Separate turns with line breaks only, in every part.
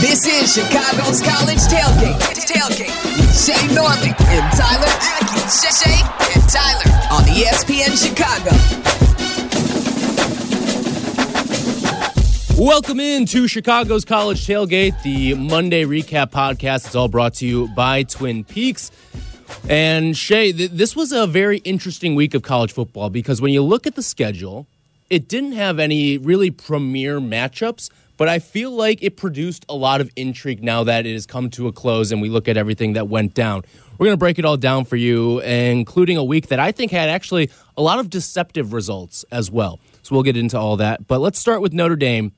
This is Chicago's College Tailgate. Tailgate Shea Norling and Tyler Aki. Shea and Tyler on ESPN Chicago.
Welcome in to Chicago's College Tailgate, the Monday recap podcast. It's all brought to you by Twin Peaks. And Shea, th- this was a very interesting week of college football because when you look at the schedule, it didn't have any really premier matchups, but I feel like it produced a lot of intrigue now that it has come to a close and we look at everything that went down. We're going to break it all down for you, including a week that I think had actually a lot of deceptive results as well. So we'll get into all that. But let's start with Notre Dame.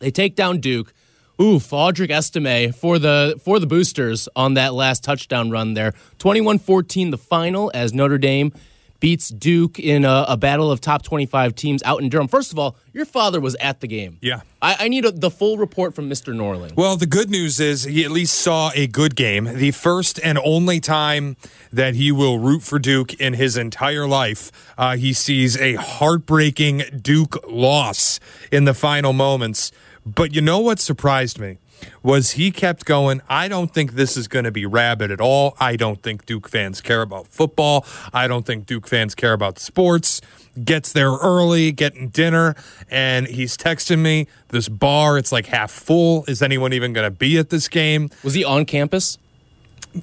They take down Duke. Ooh, Audric Estime for the for the boosters on that last touchdown run there. 21-14 the final as Notre Dame beats Duke in a, a battle of top 25 teams out in Durham. First of all, your father was at the game.
Yeah.
I, I need a, the full report from Mr. Norling.
Well, the good news is he at least saw a good game. The first and only time that he will root for Duke in his entire life, uh, he sees a heartbreaking Duke loss in the final moments. But you know what surprised me? Was he kept going, I don't think this is going to be rabid at all. I don't think Duke fans care about football. I don't think Duke fans care about sports. Gets there early, getting dinner, and he's texting me, this bar, it's like half full. Is anyone even going to be at this game?
Was he on campus?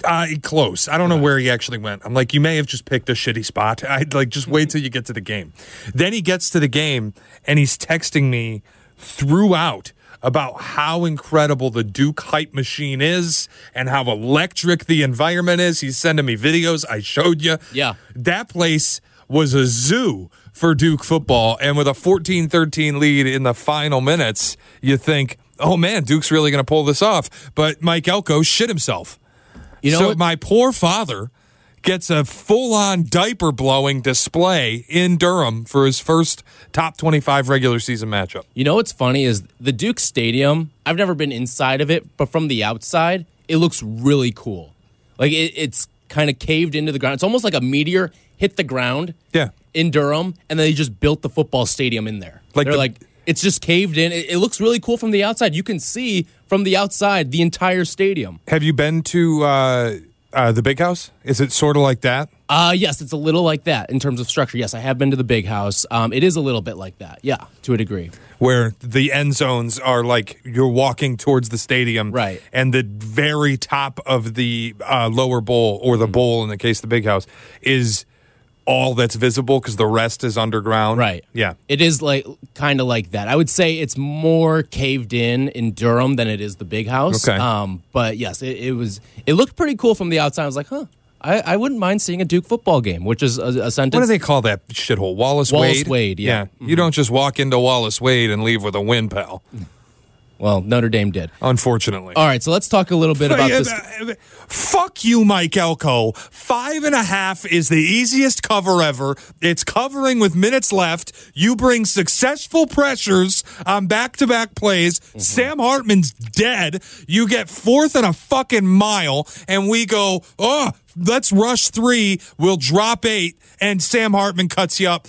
Uh, close. I don't know where he actually went. I'm like, you may have just picked a shitty spot. I'd like just wait till you get to the game. Then he gets to the game and he's texting me throughout about how incredible the Duke hype machine is and how electric the environment is. He's sending me videos. I showed you.
Yeah.
That place was a zoo for Duke football. And with a 14 13 lead in the final minutes, you think, oh man, Duke's really going to pull this off. But Mike Elko shit himself.
You know
so
what?
my poor father gets a full-on diaper blowing display in Durham for his first top 25 regular season matchup.
You know what's funny is the Duke Stadium. I've never been inside of it, but from the outside, it looks really cool. Like it, it's kind of caved into the ground. It's almost like a meteor hit the ground.
Yeah.
In Durham, and then they just built the football stadium in there.
Like
They're
the-
like it's just caved in. It, it looks really cool from the outside. You can see from the outside the entire stadium.
Have you been to uh, uh, the big house? Is it sort of like that?
Uh yes, it's a little like that in terms of structure. Yes, I have been to the big house. Um, it is a little bit like that. Yeah, to a degree.
Where the end zones are like you're walking towards the stadium,
Right.
And the very top of the uh, lower bowl, or
Mm-hmm.
the bowl in the case of the big house, is all that's visible because the rest is underground.
Right.
Yeah.
It is like kind of like that. I would say it's more caved in in Durham than it is the big house.
Okay.
Um, but yes, it, it was. It looked pretty cool from the outside. I was like, huh. I, I wouldn't mind seeing a Duke football game, which is a, a sentence.
What do they call that shithole? Wallace,
Wallace
Wade?
Wade, yeah. Mm-hmm.
You don't just walk into Wallace Wade and leave with a win, pal.
Well, Notre Dame did.
Unfortunately.
All right, so let's talk a little bit about this.
Fuck you, Mike Elko. Five and a half is the easiest cover ever. It's covering with minutes left. You bring successful pressures on back to back plays.
Mm-hmm.
Sam Hartman's dead. You get fourth and a fucking mile, and we go, oh, let's rush three. We'll drop eight, and Sam Hartman cuts you up.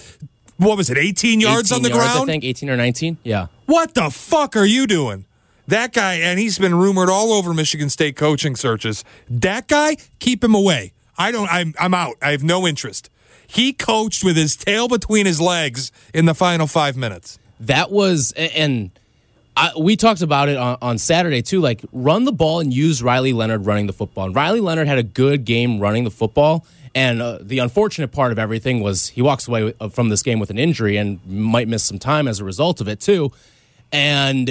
What was it, 18 yards
18
on the
yards,
ground?
I think 18 or 19. Yeah.
What the fuck are you doing? That guy, and he's been rumored all over Michigan State coaching searches. That guy, keep him away. I don't. I'm. I'm out. I have no interest. He coached with his tail between his legs in the final five minutes.
that was and I, we talked about it on, on Saturday too. Like run the ball and use Riley Leonard running the football. And Riley Leonard had a good game running the football. And uh, the unfortunate part of everything was he walks away uh, from this game with an injury and might miss some time as a result of it too. And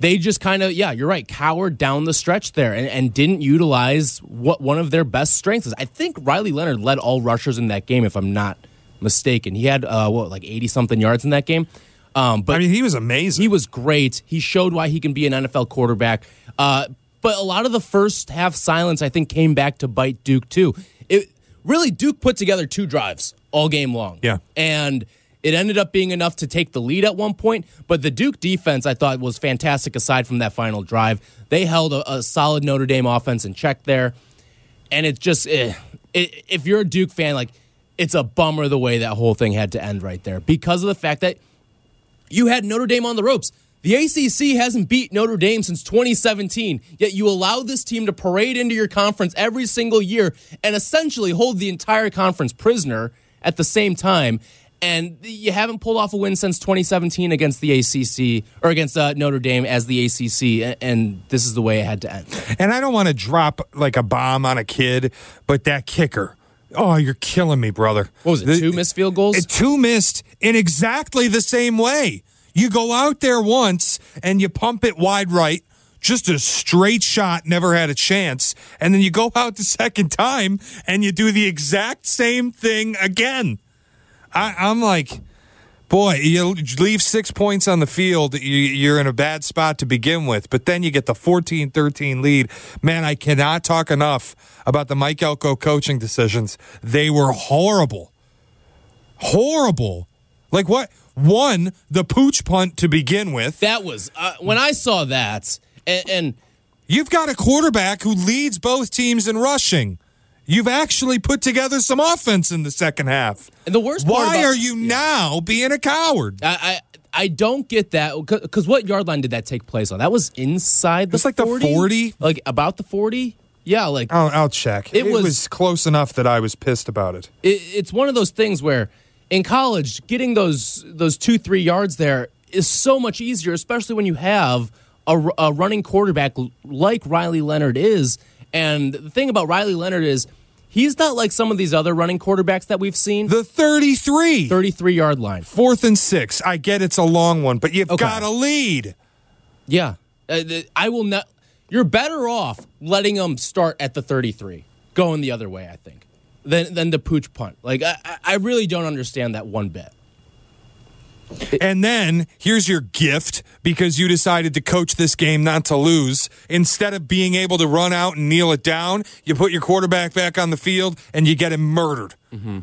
they just kind of yeah, you're right, cowered down the stretch there and, and didn't utilize what one of their best strengths is. I think Riley Leonard led all rushers in that game, if I'm not mistaken. He had uh, what like 80 something yards in that game. Um, but
I mean, he was amazing.
he was great. He showed why he can be an NFL quarterback. Uh, but a lot of the first half silence, I think, came back to bite Duke too. It really Duke put together two drives all game long.
Yeah.
and it ended up being enough to take the lead at one point. But the Duke defense, I thought, was fantastic. Aside from that final drive, they held a, a solid Notre Dame offense in check there. And it's just, eh, it, if you're a Duke fan, like it's a bummer the way that whole thing had to end right there because of the fact that you had Notre Dame on the ropes. The ACC hasn't beat Notre Dame since 2017, yet you allow this team to parade into your conference every single year and essentially hold the entire conference prisoner at the same time. And you haven't pulled off a win since 2017 against the ACC or against uh, Notre Dame as the ACC, and this is the way it had to end.
And I don't want to drop like a bomb on a kid, but that kicker. Oh, you're killing me, brother.
What was it?
The-
two missed field goals?
Two missed in exactly the same way. You go out there once and you pump it wide right, just a straight shot, never had a chance. And then you go out the second time and you do the exact same thing again. I, I'm like, boy, you leave six points on the field, you, you're in a bad spot to begin with. But then you get the 14 13 lead. Man, I cannot talk enough about the Mike Elko coaching decisions. They were horrible. Horrible. Like what? One, the pooch punt to begin with.
that was uh, when I saw that, and, and
You've got a quarterback who leads both teams in rushing. You've actually put together some offense in the second half.
And the worst part
Why
about-
are you now being a coward?
I, I I don't get that because what yard line did that take place on? That was inside the
It's like the
40?
40?
like about the forty. Yeah, like
I'll, I'll check.
It
It,
was-
was, close enough that I was pissed about it.
it, it's one of those things where in college getting those those two three yards there is so much easier, especially when you have a running quarterback like Riley Leonard is. And the thing about Riley Leonard is he's not like some of these other running quarterbacks that we've seen.
The 33.
Thirty three yard line.
Fourth and six. I get it's a long one, but you've
Okay.
got a lead.
Yeah, Uh, I will not. You're better off letting them start at the 33, going the other way. I think than than the pooch punt. Like I- I really don't understand that one bit.
And then here's your gift because you decided to coach this game not to lose. Instead of being able to run out and kneel it down, you put your quarterback back on the field and you get him murdered. Mm-hmm.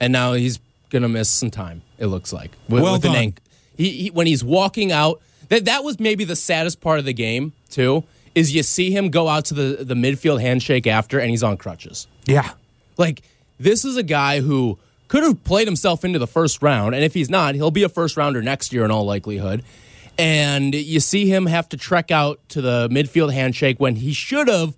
And now he's gonna miss some time. It looks like. With,
Well
with an
done.
ank- He, he when he's walking out. That that was maybe the saddest part of the game too. Is you see him go out to the the midfield handshake after, and he's on crutches.
Yeah.
Like this is a guy who could have played himself into the first round, and if he's not, he'll be a first rounder next year in all likelihood. And you see him have to trek out to the midfield handshake when he should have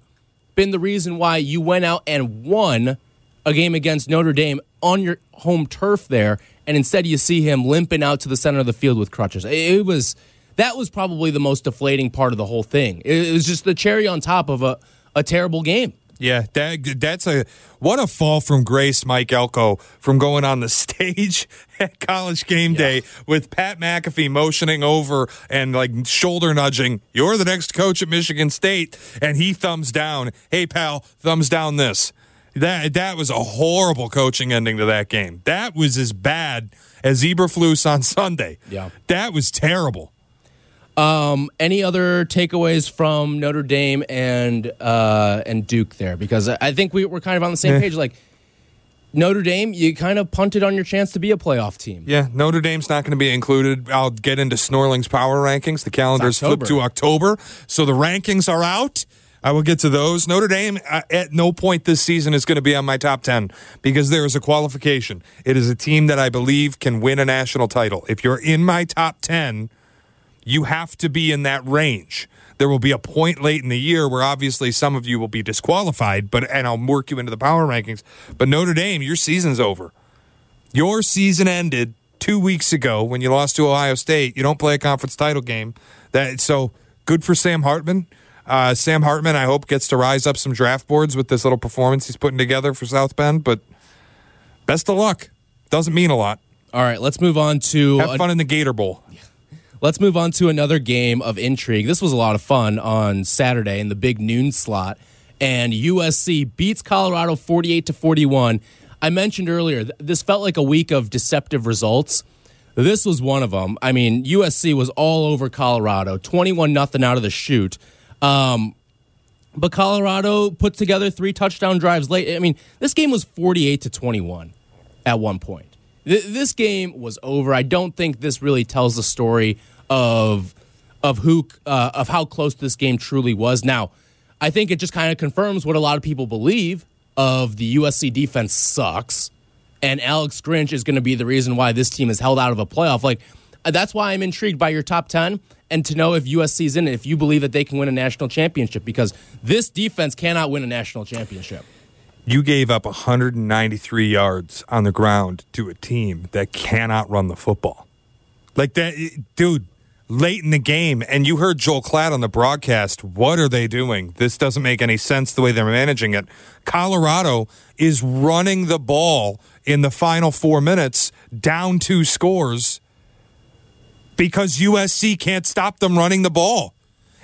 been the reason why you went out and won a game against Notre Dame on your home turf there, and instead you see him limping out to the center of the field with crutches. It, was that was probably the most deflating part of the whole thing. It was just the cherry on top of a, a terrible game.
Yeah, that that's a what a fall from grace, Mike Elko, from going on the stage at college game day with Pat McAfee motioning over and like shoulder nudging. You're the next coach at Michigan State, and he thumbs down. Hey, pal, thumbs down this. That that was a horrible coaching ending to that game. That was as bad as Eberflus on Sunday.
Yeah.
that was terrible.
Any other takeaways from Notre Dame and uh, and Duke there? Because I think we, we're kind of on the same page. Like Notre Dame, you kind of punted on your chance to be a playoff team.
Yeah, Notre Dame's not going to be included. I'll get into Snorling's power rankings. The calendar's flipped to October, so the rankings are out. I will get to those. Notre Dame, uh, at no point this season, is going to be on my top 10 because there is a qualification. It is a team that I believe can win a national title. If you're in my top 10, you have to be in that range. There will be a point late in the year where obviously some of you will be disqualified, but and I'll work you into the power rankings. But Notre Dame, your season's over. Your season ended two weeks ago when you lost to Ohio State. You don't play a conference title game. That so good for Sam Hartman. Uh, Sam Hartman, I hope gets to rise up some draft boards with this little performance he's putting together for South Bend. But best of luck. Doesn't mean a lot.
All right, let's move on to
Have fun in the Gator Bowl.
Let's move on to another game of intrigue. This was a lot of fun on Saturday in the big noon slot, and USC beats Colorado 48 to 41. I mentioned earlier, this felt like a week of deceptive results. This was one of them. I mean, USC was all over Colorado, 21 nothing out of the shoot. Um, but Colorado put together three touchdown drives late. I mean, this game was 48 to 21 at one point. Th- this game was over. I don't think this really tells the story of of who uh, of how close this game truly was. Now, I think it just kind of confirms what a lot of people believe of the USC defense sucks, and Alex Grinch is going to be the reason why this team is held out of a playoff. Like that's why I'm intrigued by your top ten, and to know if USC's in it, if you believe that they can win a national championship, because this defense cannot win a national championship.
You gave up 193 yards on the ground to a team that cannot run the football. Like that, dude, late in the game, and you heard Joel Klatt on the broadcast. What are they doing? This doesn't make any sense the way they're managing it. Colorado is running the ball in the final four minutes, down two scores, because USC can't stop them running the ball.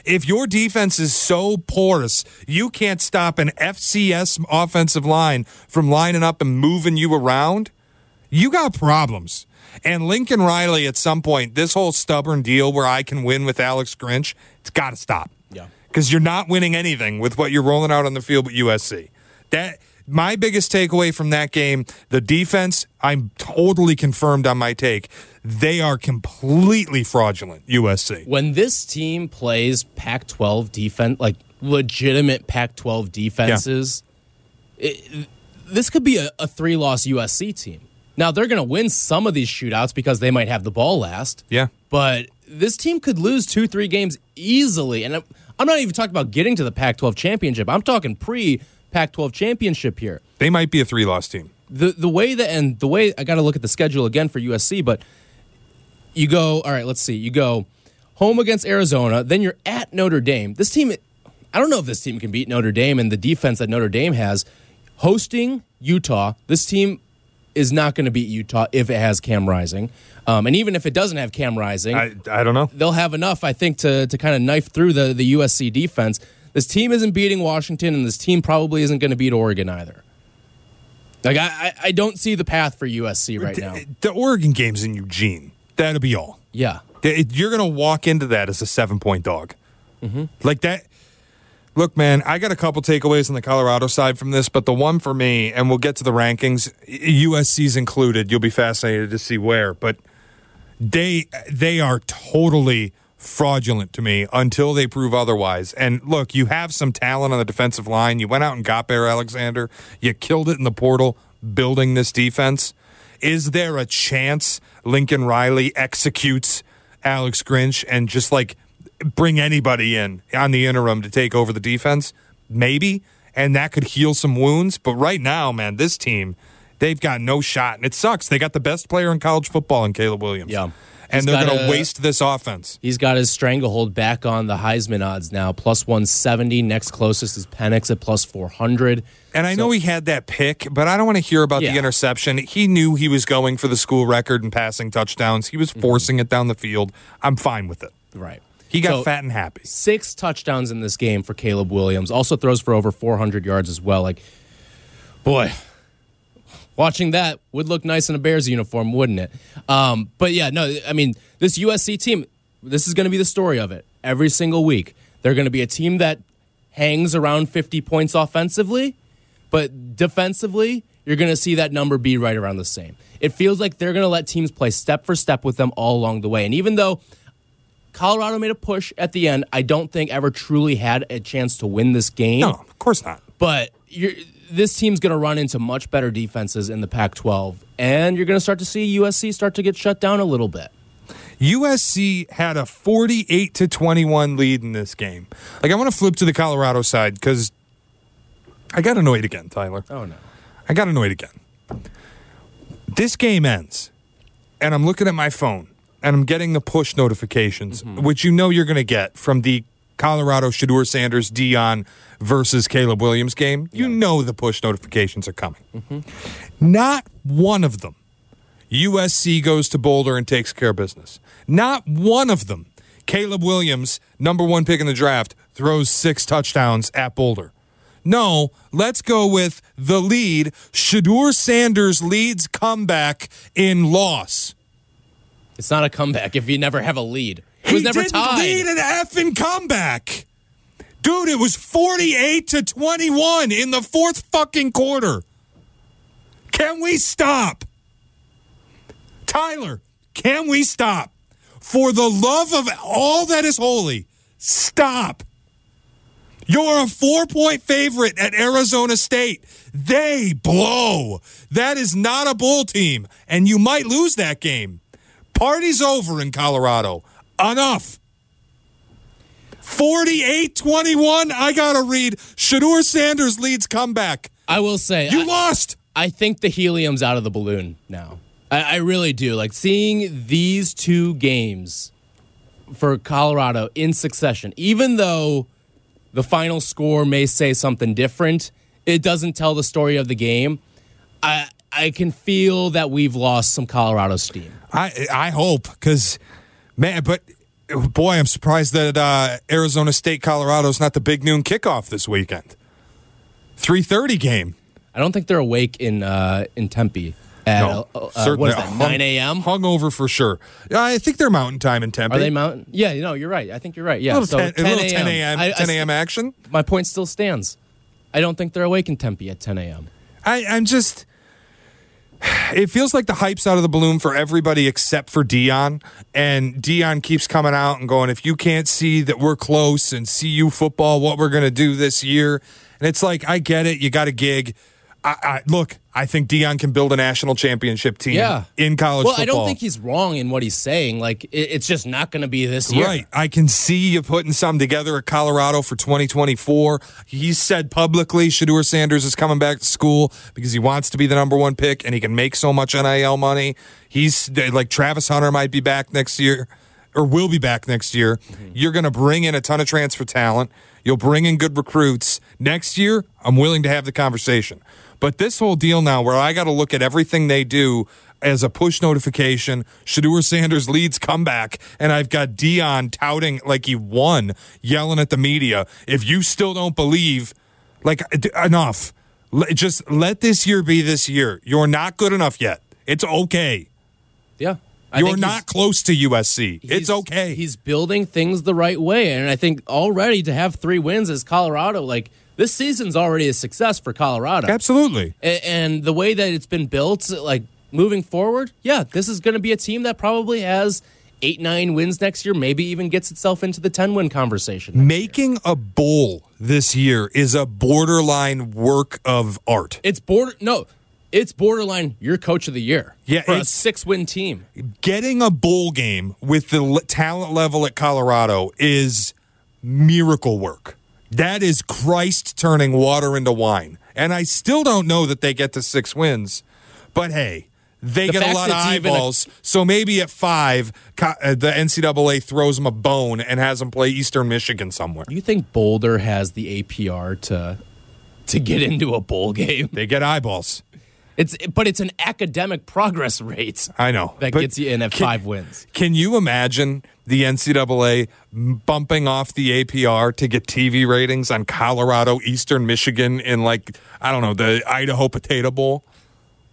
If your defense is so porous, you can't stop an FCS offensive line from lining up and moving you around, you got problems. And Lincoln Riley, at some point, this whole stubborn deal where I can win with Alex Grinch, it's got to stop.
Yeah.
Because you're not winning anything with what you're rolling out on the field with USC. That my biggest takeaway from that game, the defense, I'm totally confirmed on my take. They are completely fraudulent, USC.
When this team plays Pac 12 defense, like legitimate Pac 12 defenses, it, this could be a, a three loss USC team. Now, they're going to win some of these shootouts because they might have the ball last.
Yeah.
But this team could lose two, three games easily. And I'm, I'm not even talking about getting to the Pac 12 championship. I'm talking pre Pac 12 championship here.
They might be a three loss team.
The, the way that, and the way I got to look at the schedule again for USC, but you go, all right, let's see. You go home against Arizona, then you're at Notre Dame. This team, I don't know if this team can beat Notre Dame and the defense that Notre Dame has. Hosting Utah, this team is not going to beat Utah if it has Cam Rising. Um, and even if it doesn't have Cam Rising,
I, I don't know.
they'll have enough, I think, to, to kind of knife through the, the USC defense. This team isn't beating Washington, and this team probably isn't going to beat Oregon either. Like, I, I, don't see the path for USC right now.
The Oregon game's in Eugene. That'll be all.
Yeah.
You're going to walk into that as a seven point dog.
Mm-hmm.
Like that. Look, man, I got a couple takeaways on the Colorado side from this, but the one for me, and we'll get to the rankings, USC's included. You'll be fascinated to see where, but they they are totally fraudulent to me until they prove otherwise. And look, you have some talent on the defensive line. You went out and got Bear Alexander. You killed it in the portal building this defense. Is there a chance Lincoln Riley executes Alex Grinch and just like bring anybody in on the interim to take over the defense? Maybe. And that could heal some wounds. But right now, man, this team, they've got no shot. And it sucks. They got the best player in college football in Caleb Williams.
Yeah.
And
He's
they're going to waste this offense.
He's got his stranglehold back on the Heisman odds now, plus 170. Next closest is Penix at plus 400.
And I know he had that pick, but I don't want to hear about
Yeah.
the interception. He knew he was going for the school record in passing touchdowns. He was mm-hmm. forcing it down the field. I'm fine with it.
Right.
He got
So-
fat and happy.
Six touchdowns in this game for Caleb Williams. Also throws for over 400 yards as well. Like, boy, watching that would look nice in a Bears uniform, wouldn't it? Um, but yeah, no, I mean, this USC team, this is going to be the story of it every single week. They're going to be a team that hangs around 50 points offensively, but defensively, you're going to see that number be right around the same. It feels like they're going to let teams play step for step with them all along the way. And even though Colorado made a push at the end, I don't think ever truly had a chance to win this game.
No, of course not.
But you're, this team's going to run into much better defenses in the Pac 12, and you're going to start to see USC start to get shut down a little bit.
USC had a 48 to 21 lead in this game. Like I want to flip to the Colorado side because I got annoyed again, Tyler.
Oh, no.
I got annoyed again. This game ends, and I'm looking at my phone, and I'm getting the push notifications, mm-hmm. which you know you're going to get from the Colorado Shedeur Sanders Deion versus Caleb Williams game. You know the push notifications are coming. Mm-hmm. Not one of them. USC goes to Boulder and takes care of business. Not one of them. Caleb Williams, number one pick in the draft, throws six touchdowns at Boulder. No, let's go with the lead. Shedeur Sanders leads comeback in loss.
It's not a comeback if you never have a lead. It was
he
never
didn't
tied.
lead an effing comeback. Dude, it was 48 to 21 in the fourth fucking quarter. Can we stop? Tyler, can we stop? For the love of all that is holy, stop. You're a four point favorite at Arizona State. They blow. That is not a bull team, and you might lose that game. Party's over in Colorado. Enough. 48 21. I got to read. Shedeur Sanders leads comeback.
I will say,
You
I,
lost.
I think the helium's out of the balloon now. I, I really do. Like seeing these two games for Colorado in succession, even though the final score may say something different, it doesn't tell the story of the game. I I can feel that we've lost some Colorado steam.
I I hope because man, but boy, I'm surprised that uh, Arizona State Colorado is not the big noon kickoff this weekend. Three thirty game.
I don't think they're awake in uh, in Tempe at
No,
uh, uh,
certainly
that
hung-
nine a.m.
Hungover for sure. I think they're Mountain Time in Tempe.
Are they mountain? Yeah, you know, you're right. I think you're right.
A
Yeah,
little,
so
10, a little 10 a.m.
I- I
10 a.m. action.
my point still stands. I don't think they're awake in Tempe at 10 a.m.
I, I'm just. It feels like the hype's out of the balloon for everybody except for Deion, and Deion keeps coming out and going, "If you can't see that we're close and CU football, what we're going to do this year," and it's like, I get it, you got a gig. I, I, look, I think Deion can build a national championship team
Yeah.
in college
Well,
football.
I don't think he's wrong in what he's saying. Like, it, it's just not going to be this year.
Right. I can see you putting some together at Colorado for 2024. He said publicly Shedeur Sanders is coming back to school because he wants to be the number one pick and he can make so much NIL money. He's like Travis Hunter might be back next year or will be back next year.
Mm-hmm.
You're going to bring in a ton of transfer talent. You'll bring in good recruits. Next year, I'm willing to have the conversation. But this whole deal now where I got to look at everything they do as a push notification, Shedeur Sanders leads comeback, and I've got Deion touting like he won, yelling at the media. If you still don't believe, like, d- enough. L- Just let this year be this year. You're not good enough yet. It's okay.
Yeah. I
You're not close to USC. It's okay.
He's building things the right way. And I think already to have three wins as Colorado, like, this season's already a success for Colorado.
Absolutely.
A- and the way that it's been built, like moving forward, yeah, this is going to be a team that probably has eight, nine wins next year, maybe even gets itself into the 10 win conversation.
Making a bowl this year is a borderline work of art.
It's border, no, it's borderline your coach of the year.
Yeah,
For a six win team.
Getting a bowl game with the l- talent level at Colorado is miracle work. That is Christ turning water into wine. And I still don't know that they get to six wins, but hey, they
The
get a lot of
even a-
eyeballs. so maybe at five, uh, the NCAA throws them a bone and has them play Eastern Michigan somewhere.
You think Boulder has the APR to to get into a bowl game?
They get eyeballs.
It's but it's an academic progress rate
I know.
that gets you in at
can-
five wins.
Can you imagine the NCAA bumping off the APR to get TV ratings on Colorado, Eastern Michigan, in like, I don't know, the Idaho Potato Bowl?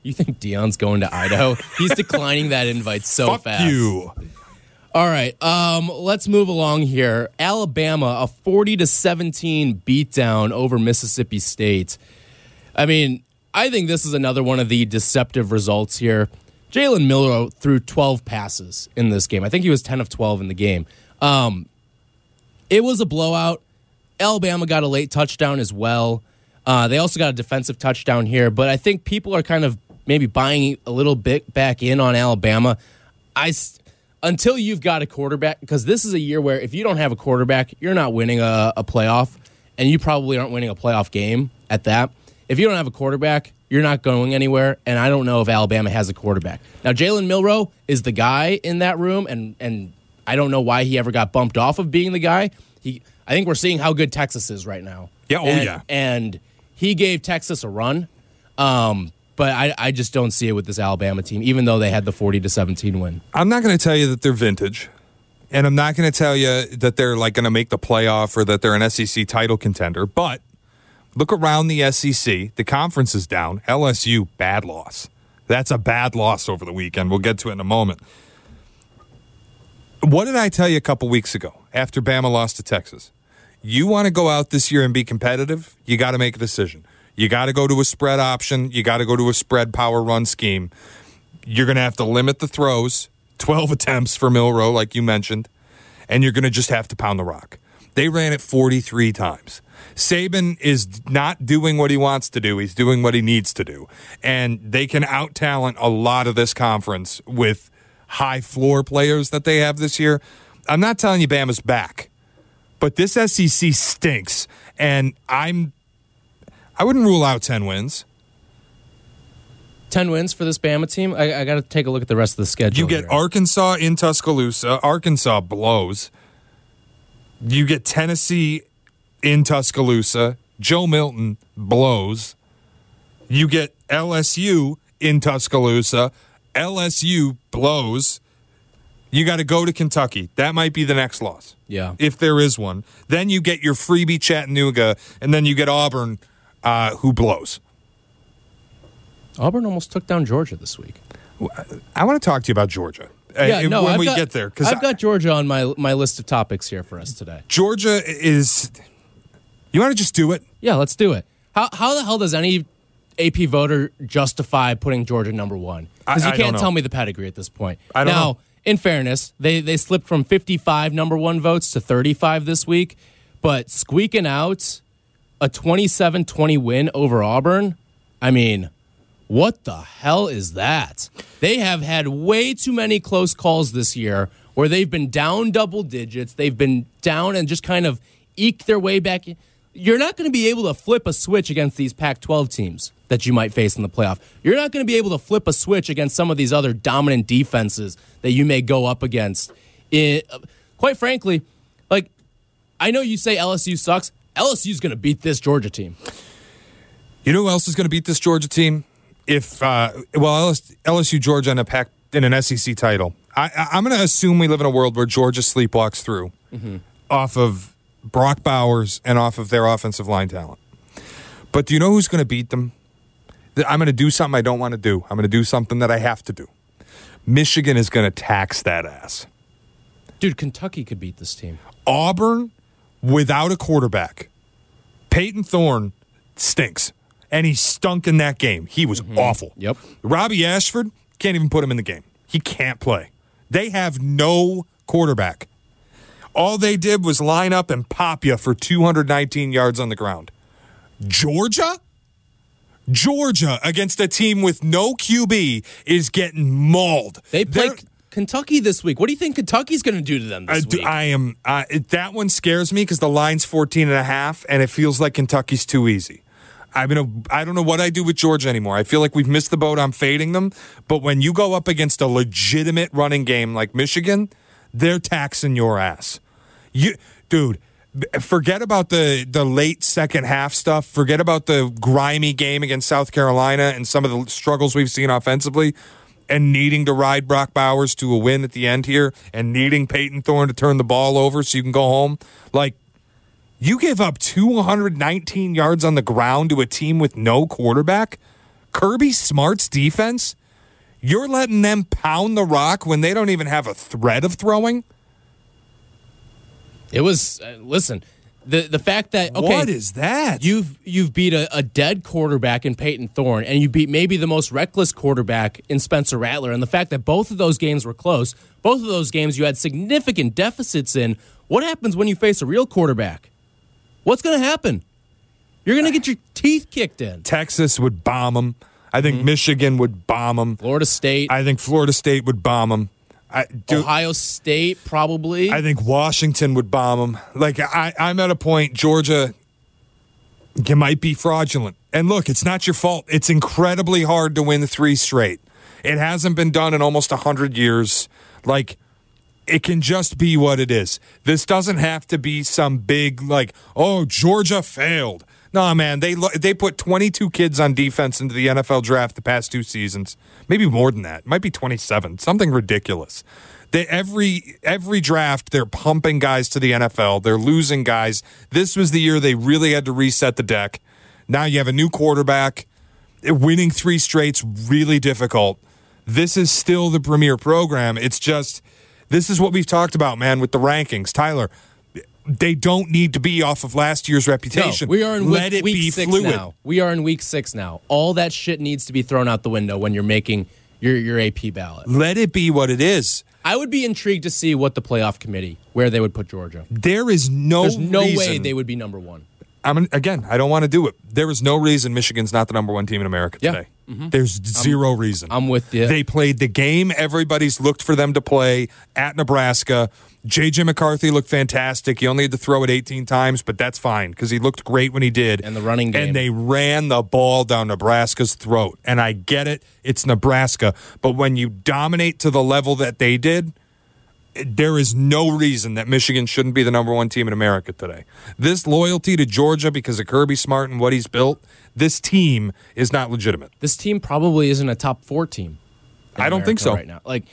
You think Deion's going to Idaho? He's declining that invite so
Fuck
fast.
you.
All right, um, let's move along here. Alabama, a forty to seventeen beatdown over Mississippi State. I mean, I think this is another one of the deceptive results here. Jalen Milroe threw twelve passes in this game. I think he was ten of twelve in the game. Um, it was a blowout. Alabama got a late touchdown as well. Uh, they also got a defensive touchdown here, but I think people are kind of maybe buying a little bit back in on Alabama. I until you've got a quarterback because this is a year where if you don't have a quarterback, you're not winning a, a playoff, and you probably aren't winning a playoff game at that. If you don't have a quarterback, you're not going anywhere, and I don't know if Alabama has a quarterback. Now, Jalen Milroe is the guy in that room, and and I don't know why he ever got bumped off of being the guy. He, I think we're seeing how good Texas is right now.
Yeah, oh,
And-
yeah.
and he gave Texas a run. Um, but I, I just don't see it with this Alabama team, even though they had the forty to seventeen win.
I'm not going to tell you that they're vintage. And I'm not going to tell you that they're like going to make the playoff or that they're an SEC title contender. But look around the SEC. The conference is down. LSU, bad loss. That's a bad loss over the weekend. We'll get to it in a moment. What did I tell you a couple weeks ago after Bama lost to Texas? You want to go out this year and be competitive, you got to make a decision. You got to go to a spread option, you got to go to a spread power run scheme. You're going to have to limit the throws, 12 attempts for Milroe, like you mentioned, and you're going to just have to pound the rock. They ran it 43 times. Saban is not doing what he wants to do. He's doing what he needs to do. And they can out talent a lot of this conference with high floor players that they have this year. I'm not telling you Bama's back, but this SEC stinks, and I'm I wouldn't rule out ten wins.
10 wins for this Bama team. I, I got to take a look at the rest of the schedule.
You get
here.
Arkansas in Tuscaloosa. Arkansas blows. You get Tennessee in Tuscaloosa. Joe Milton blows. You get LSU in Tuscaloosa. LSU blows. You got to go to Kentucky. That might be the next loss.
Yeah.
If there is one. Then you get your freebie Chattanooga, and then you get Auburn, uh, who blows.
Auburn almost took down Georgia this week.
I want to talk to you about Georgia. Uh,
Yeah, no,
when
I've
we
got,
get there, because
I've got Georgia on my my list of topics here for us today.
Georgia is. You want to just do it?
Yeah, let's do it. How how the hell does any AP voter justify putting Georgia number one? Because you
I
can't tell me the pedigree at this point.
I don't
now,
know.
in fairness, they they slipped from 55 number one votes to 35 this week, but squeaking out a 27-20 win over Auburn. I mean, what the hell is that? They have had way too many close calls this year where they've been down double digits. They've been down and just kind of eke their way back. You're not going to be able to flip a switch against these Pac 12 teams that you might face in the playoff. You're not going to be able to flip a switch against some of these other dominant defenses that you may go up against. It, quite frankly, like, I know you say LSU sucks. LSU's going to beat this Georgia team.
You know who else is going to beat this Georgia team? If uh, well, LSU Georgia in a pack in an SEC title. I, I'm going to assume we live in a world where Georgia sleepwalks through off of Brock Bowers and off of their offensive line talent. But do you know who's going to beat them? I'm going to do something I don't want to do. I'm going to do something that I have to do. Michigan is going to tax that ass.
Dude, Kentucky could beat this team.
Auburn without a quarterback. Payton Thorne stinks. And he stunk in that game. He was awful.
Yep.
Robbie Ashford can't even put him in the game. He can't play. They have no quarterback. All they did was line up and pop you for 219 yards on the ground. Georgia? Georgia against a team with no QB is getting mauled.
They play
They're-
Kentucky this week. What do you think Kentucky's going to do to them
I,
this
do-
week?
I am uh, it, that one scares me because the line's 14 and a half and it feels like Kentucky's too easy. I'm gonna I don't know what I do with Georgia anymore. I feel like we've missed the boat on fading them, but when you go up against a legitimate running game like Michigan, they're taxing your ass. You dude, forget about the the late second half stuff. Forget about the grimy game against South Carolina and some of the struggles we've seen offensively and needing to ride Brock Bowers to a win at the end here and needing Payton Thorne to turn the ball over so you can go home. Like you give up 219 yards on the ground to a team with no quarterback. Kirby Smart's defense, you're letting them pound the rock when they don't even have a threat of throwing.
it was uh, listen. The the fact that okay,
What is that?
you've you've beat a, a dead quarterback in Payton Thorne, and you beat maybe the most reckless quarterback in Spencer Rattler, and the fact that both of those games were close, both of those games you had significant deficits in. What happens when you face a real quarterback? What's going to happen? You're going to get your teeth kicked in.
Texas would bomb them. I think
Mm-hmm.
Michigan would bomb them.
Florida State,
I think Florida State would bomb them. I, do,
Ohio State, probably.
I think Washington would bomb them. Like I, I'm at a point. Georgia, you might be fraudulent. And look, it's not your fault. It's incredibly hard to win three straight. It hasn't been done in almost hundred years. Like it can just be what it is. This doesn't have to be some big like, oh, Georgia failed. No, man, they they put 22 kids on defense into the NFL draft the past two seasons. Maybe more than that. It might be 27. Something ridiculous. They every every draft they're pumping guys to the NFL. They're losing guys. This was the year they really had to reset the deck. Now you have a new quarterback. Winning three straight's really difficult. This is still the premier program. It's just this is what we've talked about, man, with the rankings. Tyler, they don't need to be off of last year's
No,
reputation.
we are in
Let
week,
it
week
be
six
fluid.
now. We are in week six now. All that shit needs to be thrown out the window when you're making your your AP ballot.
Let it be what it is.
I would be intrigued to see what the playoff committee where they would put Georgia.
There is no
There's no way they would be number one.
I'm again. I don't want to do it. There is no reason Michigan's not the number one team in America
Yeah.
today. Mm-hmm. There's 0 reason.
I'm with you.
They played the game everybody's looked for them to play at Nebraska. JJ McCarthy looked fantastic. He only had to throw it 18 times, but that's fine because he looked great when he did.
And the running game.
And they ran the ball down Nebraska's throat. And I get it, it's Nebraska. But when you dominate to the level that they did, there is no reason that Michigan shouldn't be the number one team in America today. This loyalty to Georgia because of Kirby Smart and what he's built, this team is not legitimate.
this team probably isn't a top four team.
I don't think so.
right now. Like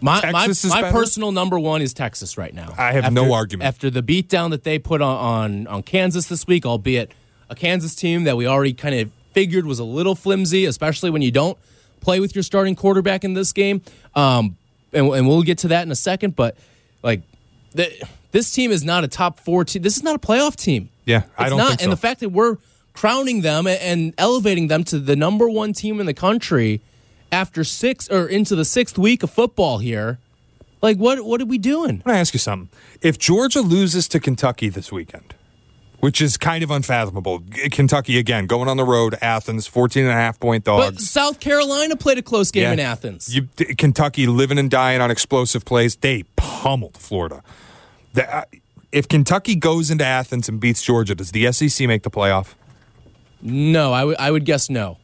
my
Texas
my, my personal number one is Texas right now.
I have no argument.
after the beatdown that they put on, on on Kansas this week, albeit a Kansas team that we already kind of figured was a little flimsy, especially when you don't play with your starting quarterback in this game. Um, and, and we'll get to that in a second, but like the, this team is not a top four team. This is not a playoff team.
Yeah, I
It's
don't
not.
think so.
And the fact that we're crowning them and elevating them to the number one team in the country after six or into the sixth week of football here, like what what are we doing?
I'm going to ask you something. If Georgia loses to Kentucky this weekend, which is kind of unfathomable, Kentucky again going on the road, Athens, 14 and a half point
But. South Carolina played a close game
Yeah.
in Athens.
You, Kentucky living and dying on explosive plays. They pummeled Florida. The- uh, if Kentucky goes into Athens and beats Georgia, does the SEC make the playoff?
no, I would guess no.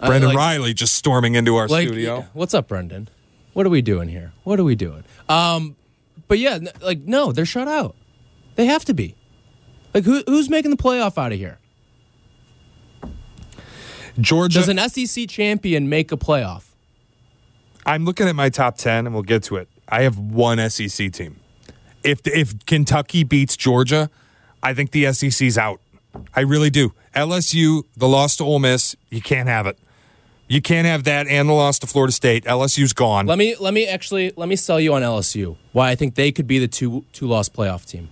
Uh,
Brendan
like-
Riley just storming into our
Like,
studio.
what's up, Brendan? What are we doing here? What are we doing? Um, but yeah, like no, they're shut out. They have to be. Like who, who's making the playoff out of here?
Georgia.
Does an SEC champion make a playoff?
I'm looking at my top 10 and we'll get to it. I have one SEC team. If if Kentucky beats Georgia, I think the SEC's out. I really do. LSU, the loss to Ole Miss, you can't have it. You can't have that and the loss to Florida State. LSU's gone.
Let me let me actually let me sell you on LSU. Why I think they could be the two two loss playoff team.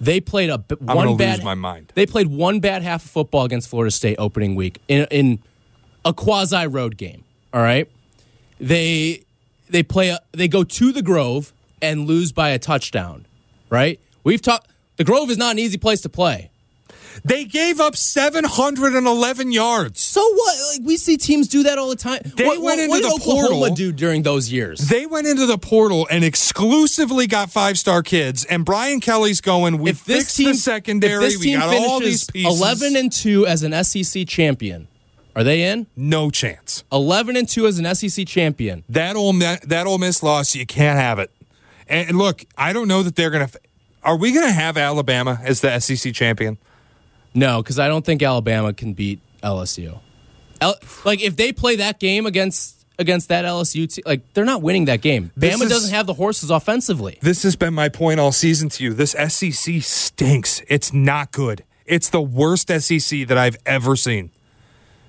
They played a b-
I'm
one bad
my mind.
They played one bad half of football against Florida State opening week in in a quasi road game. All right, they they play a, they go to the Grove and lose by a touchdown. Right? We've talked. The Grove is not an easy place to play.
They gave up 711 yards.
So what? Like we see teams do that all the time.
They
what,
went
what,
into
what
the
Oklahoma
portal.
do during those years?
They went into the portal and exclusively got five star kids. And Brian Kelly's going, we
if this
fixed
team
the secondary.
if this
we
team
got all these pieces.
eleven and two as an SEC champion, are they in?
no chance.
Eleven and two as an SEC champion.
That Ole that Ole Miss loss, you can't have it. And look, I don't know that they're going to. Are we going to have Alabama as the SEC champion?
No, because I don't think Alabama can beat LSU. L- like if they play that game against against that LSU team, like they're not winning that game.
This
Bama
is-
doesn't have the horses offensively.
This has been my point all season to you. This SEC stinks. It's not good. It's the worst SEC that I've ever seen.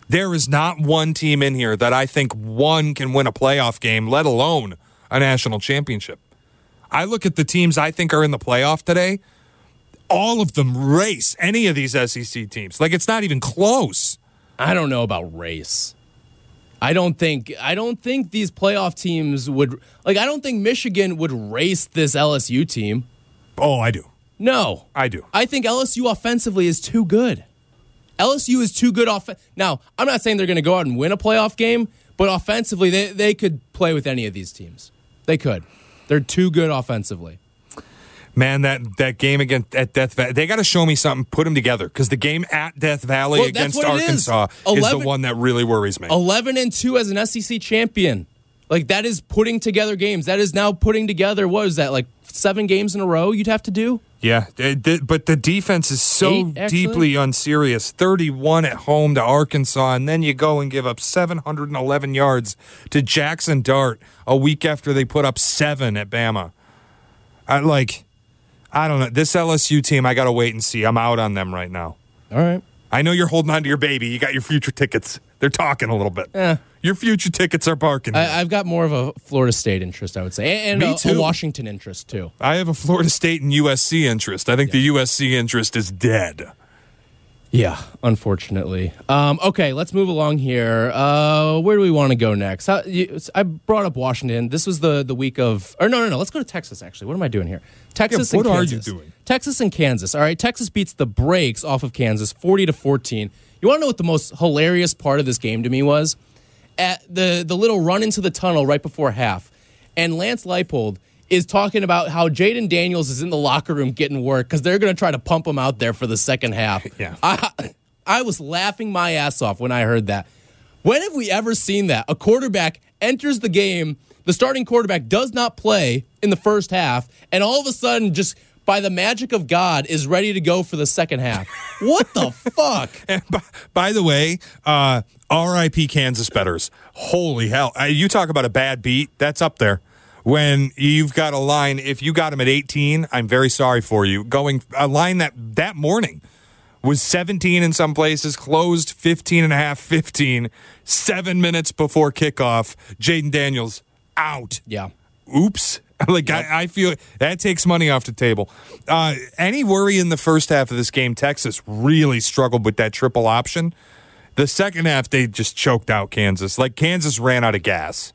There is not one team in here that I think one can win a playoff game, let alone a national championship. I look at the teams I think are in the playoff today. All of them race any of these SEC teams. Like it's not even close.
I don't know about race. I don't think I don't think these playoff teams would like. I don't think Michigan would race this LSU team.
Oh, I do.
No,
I do.
I think LSU offensively is too good. LSU is too good off. Now, I'm not saying they're going to go out and win a playoff game, but offensively, they, they could play with any of these teams. They could. They're too good offensively.
Man, that that game against at Death Valley, they got to show me something. Put them together because the game at Death Valley
Well,
against
is.
Arkansas is.
11
the one that really worries me.
11 and 2 as an SEC champion. Like, that is putting together games. That is now putting together, what is that, like seven games in a row you'd have to do?
Yeah, but the defense is so
Eight,
deeply unserious. Thirty-one at home to Arkansas, and then you go and give up seven hundred and eleven yards to Jaxson Dart a week after they put up seven at Bama. I like, I don't know this LSU team. I got to wait and see. I'm out on them right now.
All right.
I know you're holding on to your baby. You got your future tickets. They're talking a little bit.
Yeah.
Your future tickets are barking.
I, I've got more of a Florida State interest, I would say, and,
Me
a, a
too.
Washington interest, too.
I have a Florida State and USC interest. I think the USC interest is dead.
Yeah, unfortunately. Um, okay, let's move along here. Uh, where do we want to go next? How, you, I brought up Washington. This was the the week of, or no, no, no. Let's go to Texas. Actually, what am I doing here? Texas.
Yeah, what
and
are you doing?
Texas and Kansas. All right, Texas beats the brakes off of Kansas, forty to fourteen. You want to know what the most hilarious part of this game to me was? At the the little run into the tunnel right before half, and Lance Leipold is talking about how Jalon Daniels is in the locker room getting work because they're going to try to pump him out there for the second half.
Yeah.
I, I was laughing my ass off when I heard that. When have we ever seen that? A quarterback enters the game, the starting quarterback does not play in the first half, and all of a sudden, just by the magic of God, is ready to go for the second half. What the fuck?
And by, by the way, uh, RIP Kansas betters. Holy hell. Uh, you talk about a bad beat, that's up there. When you've got a line, if you got him at 18, I'm very sorry for you. Going a line that that morning was 17 in some places, closed 15 and a half, 15, seven minutes before kickoff. Jaden Daniels out.
Yeah.
Oops. Like I, I feel that takes money off the table. Uh, any worry in the first half of this game? Texas really struggled with that triple option. The second half, they just choked out Kansas. Like Kansas ran out of gas.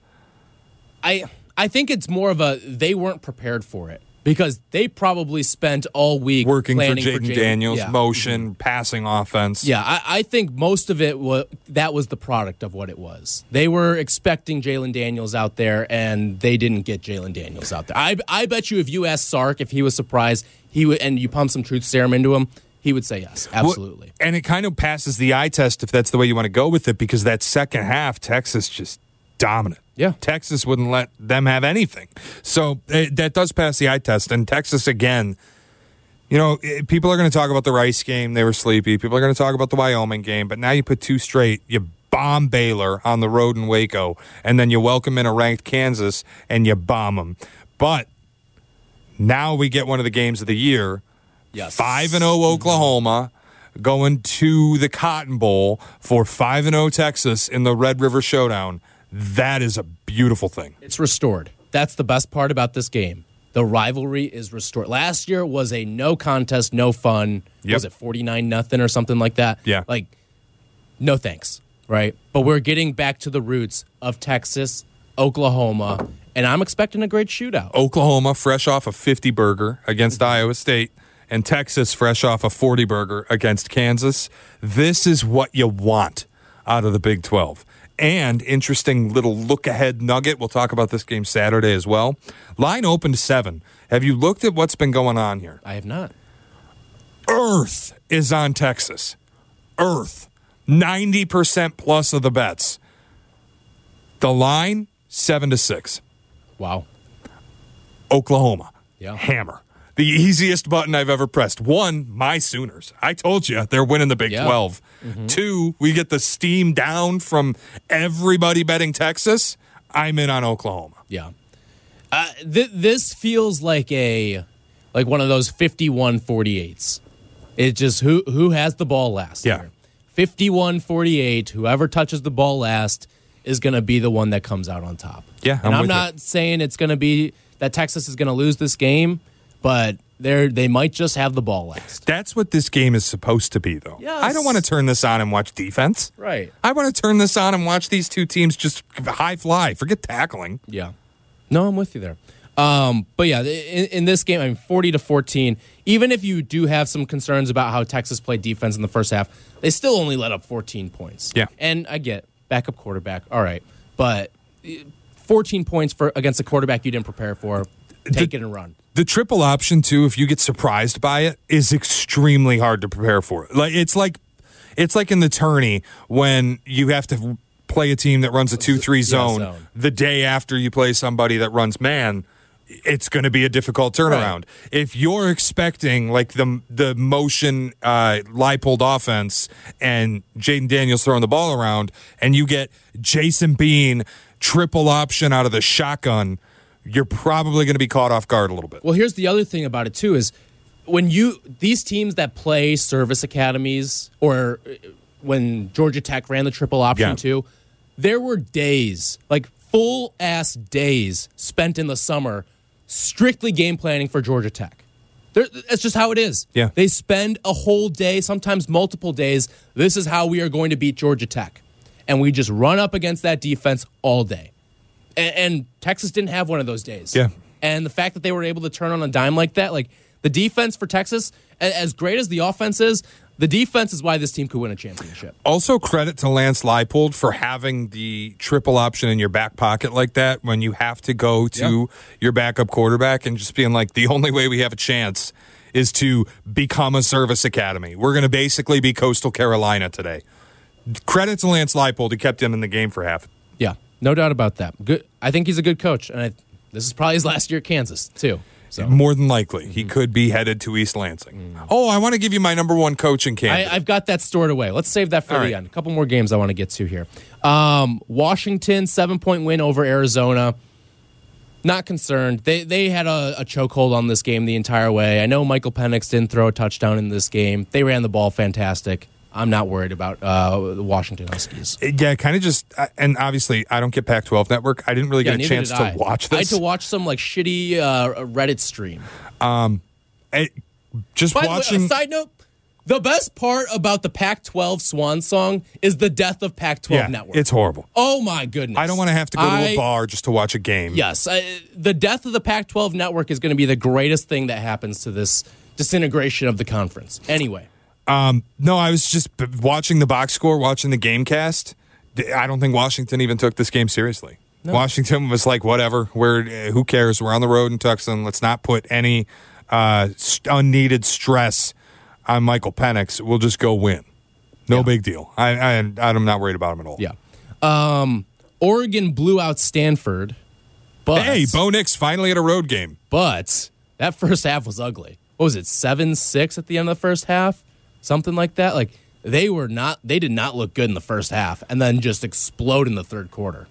I I think it's more of a they weren't prepared for it because they probably spent all week
Working for Jaden Daniels,
Yeah.
motion, mm-hmm. passing offense.
Yeah, I, I think most of it was that was the product of what it was. They were expecting Jalon Daniels out there, and they didn't get Jalon Daniels out there. I, I bet you if you asked Sark if he was surprised, he would, and you pump some truth serum into him, he would say yes, absolutely.
Well, and it kind of passes the eye test if that's the way you want to go with it, because that second half, Texas just dominant.
Yeah.
Texas wouldn't let them have anything. So it, that does pass the eye test. And Texas, again, you know, eh, people are going to talk about the Rice game. They were sleepy. People are going to talk about the Wyoming game. But now you put two straight. You bomb Baylor on the road in Waco. And then you welcome in a ranked Kansas and you bomb them. But now we get one of the games of the year.
yes,
5 and 0 Oklahoma going to the Cotton Bowl for 5 and 0 Texas in the Red River Showdown. That is a beautiful thing.
It's restored. That's the best part about this game. The rivalry is restored. Last year was a no contest, no fun.
Yep.
Was it 49 nothing or something like that?
Yeah.
Like no thanks, right? But we're getting back to the roots of Texas, Oklahoma, and I'm expecting a great shootout.
Oklahoma fresh off a 50 burger against mm-hmm. Iowa State and Texas fresh off a 40 burger against Kansas. This is what you want out of the Big 12. And interesting little look ahead nugget. We'll talk about this game Saturday as well. Line opened 7. Have you looked at what's been going on here?
I have not.
Earth is on Texas. Earth. 90% plus of the bets. The line 7 to 6.
Wow.
Oklahoma.
Yeah.
Hammer. The easiest button I've ever pressed. One, my Sooners. I told you they're winning the Big
Yeah.
12. Two, we get the steam down from everybody betting Texas. I'm in on Oklahoma.
Yeah. Uh, th- this feels like a like one of those 51-48s. It just who who has the ball last.
Yeah.
here. 51-48, whoever touches the ball last is going to be the one that comes out on top.
Yeah,
And
I'm
I'm,
with you.
not saying it's going to be that Texas is going to lose this game, but they they might just have the ball last.
That's what this game is supposed to be, though.
Yes.
I don't want to turn this on and watch defense.
Right.
I want to turn this on and watch these two teams just high fly. Forget tackling.
Yeah. No, I'm with you there. Um, but yeah, in, in this game, I mean, 40 to 14. Even if you do have some concerns about how Texas played defense in the first half, they still only let up 14 points.
Yeah.
And I get backup quarterback. All right. But uh, 14 points for against a quarterback you didn't prepare for, take it and run.
The triple option too, if you get surprised by it, is extremely hard to prepare for. Like it's like it's like in the tourney when you have to play a team that runs a two three zone,
zone.
the day after you play somebody that runs man. It's going to be a difficult turnaround. If you're expecting like the the motion uh, Leipold offense and Jaden Daniels throwing the ball around, and you get Jason Bean triple option out of the shotgun, you're probably going to be caught off guard a little bit.
Well, here's the other thing about it too is when you these teams that play service academies or uh, when Georgia Tech ran the triple option
Yeah.
too, there were days like full ass days spent in the summer strictly game planning for Georgia Tech. They're, that's just how it is.
Yeah.
They spend a whole day, sometimes multiple days. This is how we are going to beat Georgia Tech. And we just run up against that defense all day. And, and Texas didn't have one of those days.
Yeah.
And the fact that they were able to turn on a dime like that, like the defense for Texas, as great as the offense is, the defense is why this team could win a championship.
Also, credit to Lance Leipold for having the triple option in your back pocket like that when you have to go to your backup quarterback and just being like, the only way we have a chance is to become a service academy. We're going to basically be Coastal Carolina today. Credit to Lance Leipold. He kept him in the game for half.
Yeah, no doubt about that. Good. I think he's a good coach, and I, this is probably his last year at Kansas too. So
More than likely, he could be headed to East Lansing. Oh, I want to give you my number one coaching
I,
candidate.
I've got that stored away. Let's save that for
All
the
right.
end. A couple more games I want to get to here. Um, Washington seven point win over Arizona. Not concerned. They they had a, a chokehold on this game the entire way. I know Michael Penix didn't throw a touchdown in this game. They ran the ball fantastic. I'm not worried about uh, the Washington Huskies.
yeah, kind of just, uh, and obviously, I don't get Pac 12 network. I didn't really
Yeah,
get a chance to
watch
watch
I had to watch some like shitty uh, Reddit stream.
I- just
By the
watching.
way, a side note: the best part about the Pac-12 Swan song is the death of Pac-12
yeah,
network.
it's horrible.
oh my goodness!
I don't want to have to go to a bar just to watch a game.
Yes, uh, the death of the Pac-12 network is going to be the greatest thing that happens to this disintegration of the conference. Anyway,
No, I was just b- watching the box score, watching the game cast. I don't think Washington even took this game seriously. Washington was like, whatever. We're uh, who cares? We're on the road in Tucson. Let's not put any uh, unneeded stress on Michael Penix. We'll just go win. No big deal. I, I I'm not worried about him at all.
yeah. Um, Oregon blew out Stanford, but
Hey, Bo Nix finally at a road game.
but that first half was ugly. What was it? Seven six at the end of the first half, something like that. Like they were not. They did not look good in the first half, and then just explode in the third quarter.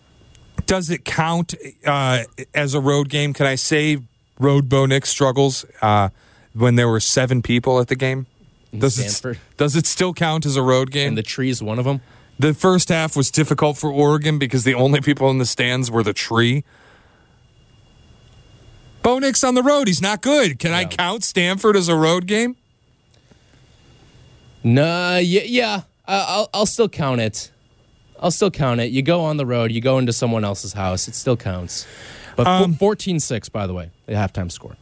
Does it count uh, as a road game? Can I say road Bo Nix struggles uh, when there were seven people at the game? Does
Stanford.
it, does it still count as a road game?
And the tree's one of them.
The first half was difficult for Oregon because the only people in the stands were the tree. Bo Nix on the road. He's not good. Can I count Stanford as a road game?
Nah, yeah, yeah. I- I'll I'll still count it. I'll still count it. You go on the road, you go into someone else's house, it still counts. But
Um,
14 6, by the way, the halftime score.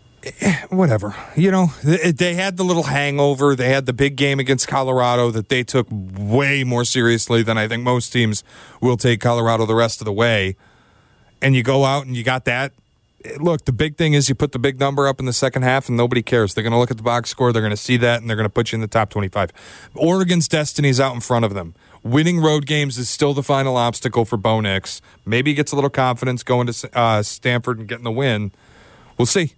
Whatever. You know, they had the little hangover. They had the big game against Colorado that they took way more seriously than I think most teams will take Colorado the rest of the way. And you go out and you got that. Look, the big thing is you put the big number up in the second half and nobody cares. They're going to look at the box score, they're going to see that, and they're going to put you in the top 25. Oregon's destiny is out in front of them. Winning road games is still the final obstacle for Bo Nix. Maybe he gets a little confidence going to uh, Stanford and getting the win. We'll see.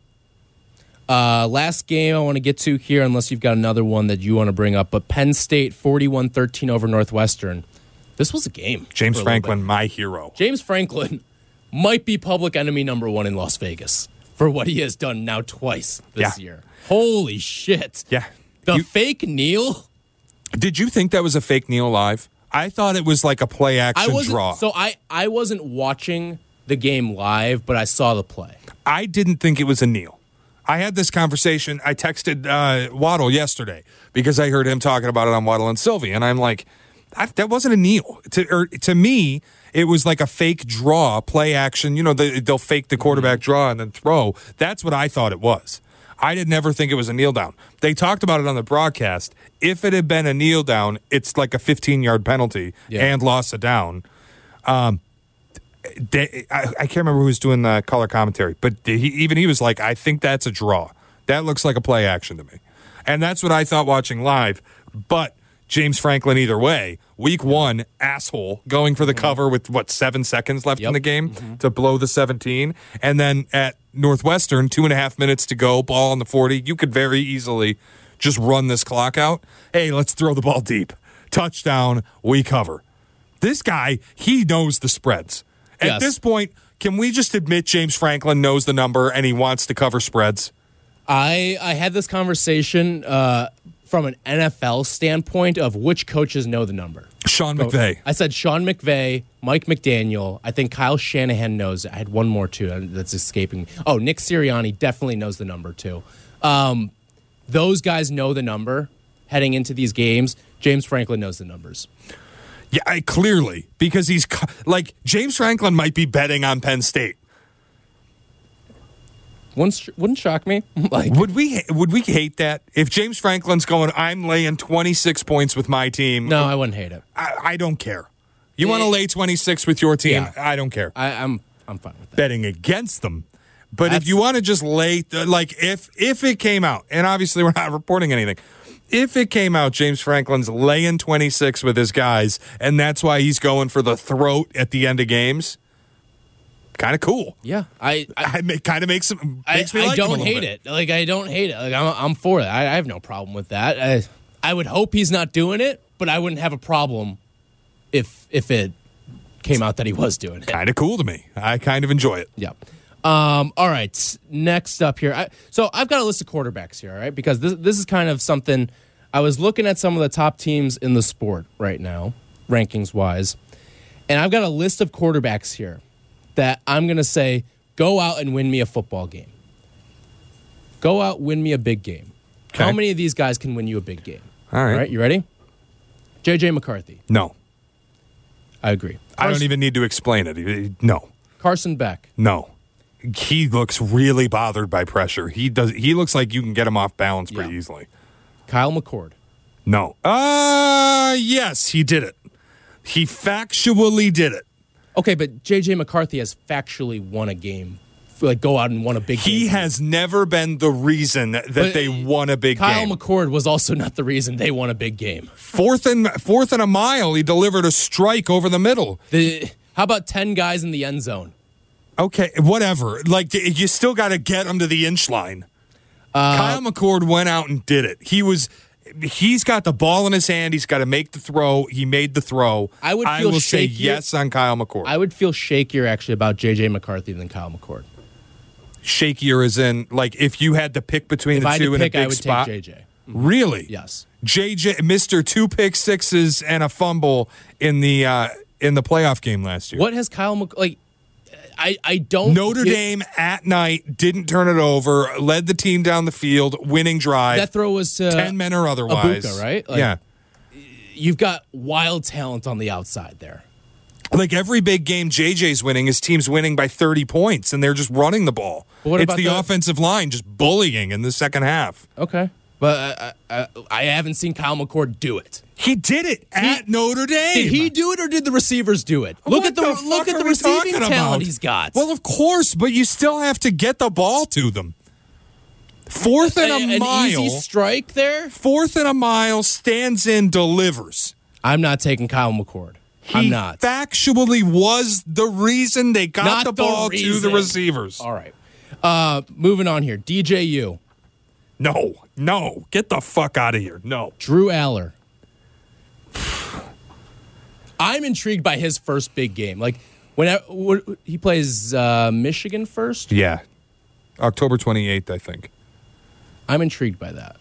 Uh, last game I want to get to here, unless you've got another one that you want to bring up. But Penn State 41 13 over Northwestern. This was a game.
James
for a little
Franklin, my hero.
James Franklin might be public enemy number one in Las Vegas for what he has done now twice this
Yeah.
year. Holy shit.
Yeah.
The
You-
fake kneel.
Did you think that was a fake kneel live? I thought it was like a play
I
action draw.
so I I wasn't watching the game live, but I saw the play.
I didn't think it was a kneel. I had this conversation. I texted uh, Waddle yesterday because I heard him talking about it on Waddle and Silvy, and I'm like, I, that wasn't a kneel. To, or, to me, it was like a fake draw, play action. You know, they, they'll fake the quarterback mm-hmm. draw and then throw. That's what I thought it was. I did never think it was a kneel down. They talked about it on the broadcast. If it had been a kneel down, it's like a 15 yard penalty
Yeah.
and loss of down. Um, they, I, I can't remember who was doing the color commentary, but he, even he was like, I think that's a draw. That looks like a play action to me. And that's what I thought watching live. But James Franklin, either way, week one, asshole, going for the cover with what, seven seconds left in the game to blow the 17. And then at Northwestern, two and a half minutes to go, ball on the 40. You could very easily just run this clock out. Hey, let's throw the ball deep. Touchdown, we cover. This guy, he knows the spreads. At
Yes.
this point, can we just admit James Franklin knows the number and he wants to cover spreads?
I I had this conversation uh, from an NFL standpoint of which coaches know the number.
Sean McVay.
I said Sean McVay, Mike McDaniel. I think Kyle Shanahan knows it. I had one more too that's escaping me. Oh, Nick Sirianni definitely knows the number too. Um, those guys know the number heading into these games. James Franklin knows the numbers.
Yeah, I, clearly because he's like James Franklin might be betting on Penn State.
Wouldn't, wouldn't shock me. like
Would we would we hate that if James Franklin's going? I'm laying 26 points with my team.
no, I wouldn't hate it.
I, I don't care. You want to eh. lay 26 with your team?
Yeah.
I don't care.
I, I'm I'm fine with that.
betting against them. But if you want to just lay, like if if it came out, and obviously we're not reporting anything. If it came out, James Franklin's laying 26 with his guys, and that's why he's going for the throat at the end of games. Kind of cool.
Yeah, I I,
I make, kind of makes him
I,
makes me
I
like
don't hate
bit.
it. Like I don't hate it. Like I'm I'm for it. I, I have no problem with that. I, I would hope he's not doing it, but I wouldn't have a problem if if it came out that he was doing it.
Kind of cool to me. I kind of enjoy it.
Yeah. Um, all right. Next up here. I, so I've got a list of quarterbacks here, all right? Because this, this is kind of something I was looking at some of the top teams in the sport right now, rankings wise. And I've got a list of quarterbacks here that I'm going to say go out and win me a football game. Go out, win me a big game. How many of these guys can win you a big game?
All right.
All right, you ready? JJ McCarthy.
No,
I agree.
I don't even need to explain it. No,
Carson Beck.
no. He looks really bothered by pressure. He does. He looks like you can get him off balance pretty
Yeah.
easily.
Kyle McCord.
No. Uh yes, he did it. He factually did it.
Okay, but JJ McCarthy has factually won a game. Like go out and won a big game.
He has never been the reason that
But
they won a big game.
Kyle
game.
McCord was also not the reason they won a big game.
fourth and fourth and a mile, he delivered a strike over the middle.
The how about ten guys in the end zone?
Okay, whatever. Like you still got to get him to the inch line.
Uh,
Kyle McCord went out and did it. He was. He's got the ball in his hand. He's got to make the throw. He made the throw.
I would
I
feel
will say
shakier-
yes on Kyle McCord.
I would feel shakier actually about JJ McCarthy than Kyle McCord.
Shakier is in like if you had to pick between
If
the two in
pick,
a big
I would
spot.
take JJ.
Really?
Yes.
JJ, Mister Two Pick Sixes and a fumble in the uh, in the playoff game last year.
What has Kyle Mc like? I I don't
Notre
get-
Dame at night didn't turn it over, led the team down the field, winning drive,
That throw was to
ten men or otherwise.
Egbuka, right? Like-
yeah,
You've got wild talent on the outside there.
like every big game JJ's winning, his team's winning by thirty points, and they're just running the ball.
But what
it's
about
the,
the-
offensive line just bullying in the second half.
Okay, but I, I, I haven't seen Kyle McCord do it.
He did it at Notre Dame.
Did he do it or did the receivers do it? Look
What
at the,
fuck
look at the receiving talent
about?
he's got.
Well, of course, but you still have to get the ball to them. Fourth and a
an
mile.
easy strike there.
Fourth and a mile stands in, delivers.
I'm not taking Kyle McCord. I'm not.
Factually, was the reason they got
Not
the
the
ball to the receivers.
All right. Uh, moving on here. DJU.
No, no, get the fuck out of here. No.
Drew Allar. I'm intrigued by his first big game. Like when I- what- he plays uh, Michigan first.
Yeah. October 28th, I think.
I'm intrigued by that.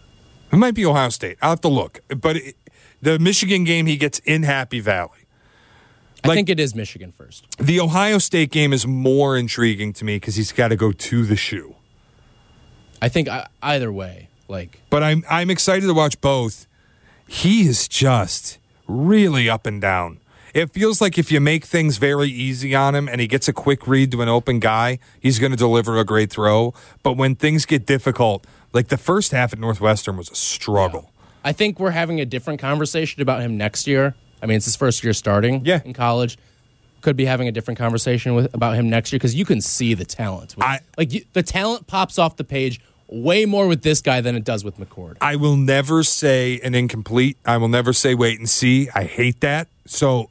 It might be Ohio State. I'll have to look. But it, the Michigan game, he gets in Happy Valley.
I think it is Michigan first.
The Ohio State game is more intriguing to me because he's got to go to the shoe.
I think I, either way, like
But I'm I'm excited to watch both. He is just really up and down. It feels like if you make things very easy on him and he gets a quick read to an open guy, he's going to deliver a great throw. But when things get difficult, like the first half at Northwestern was a struggle.
I think we're having a different conversation about him next year. I mean, it's his first year starting
Yeah.
in college. Could be having a different conversation with about him next year because you can see the talent.
I-
like you, the talent pops off the page way more with this guy than it does with McCord.
I will never say an incomplete. I will never say wait and see. I hate that. So,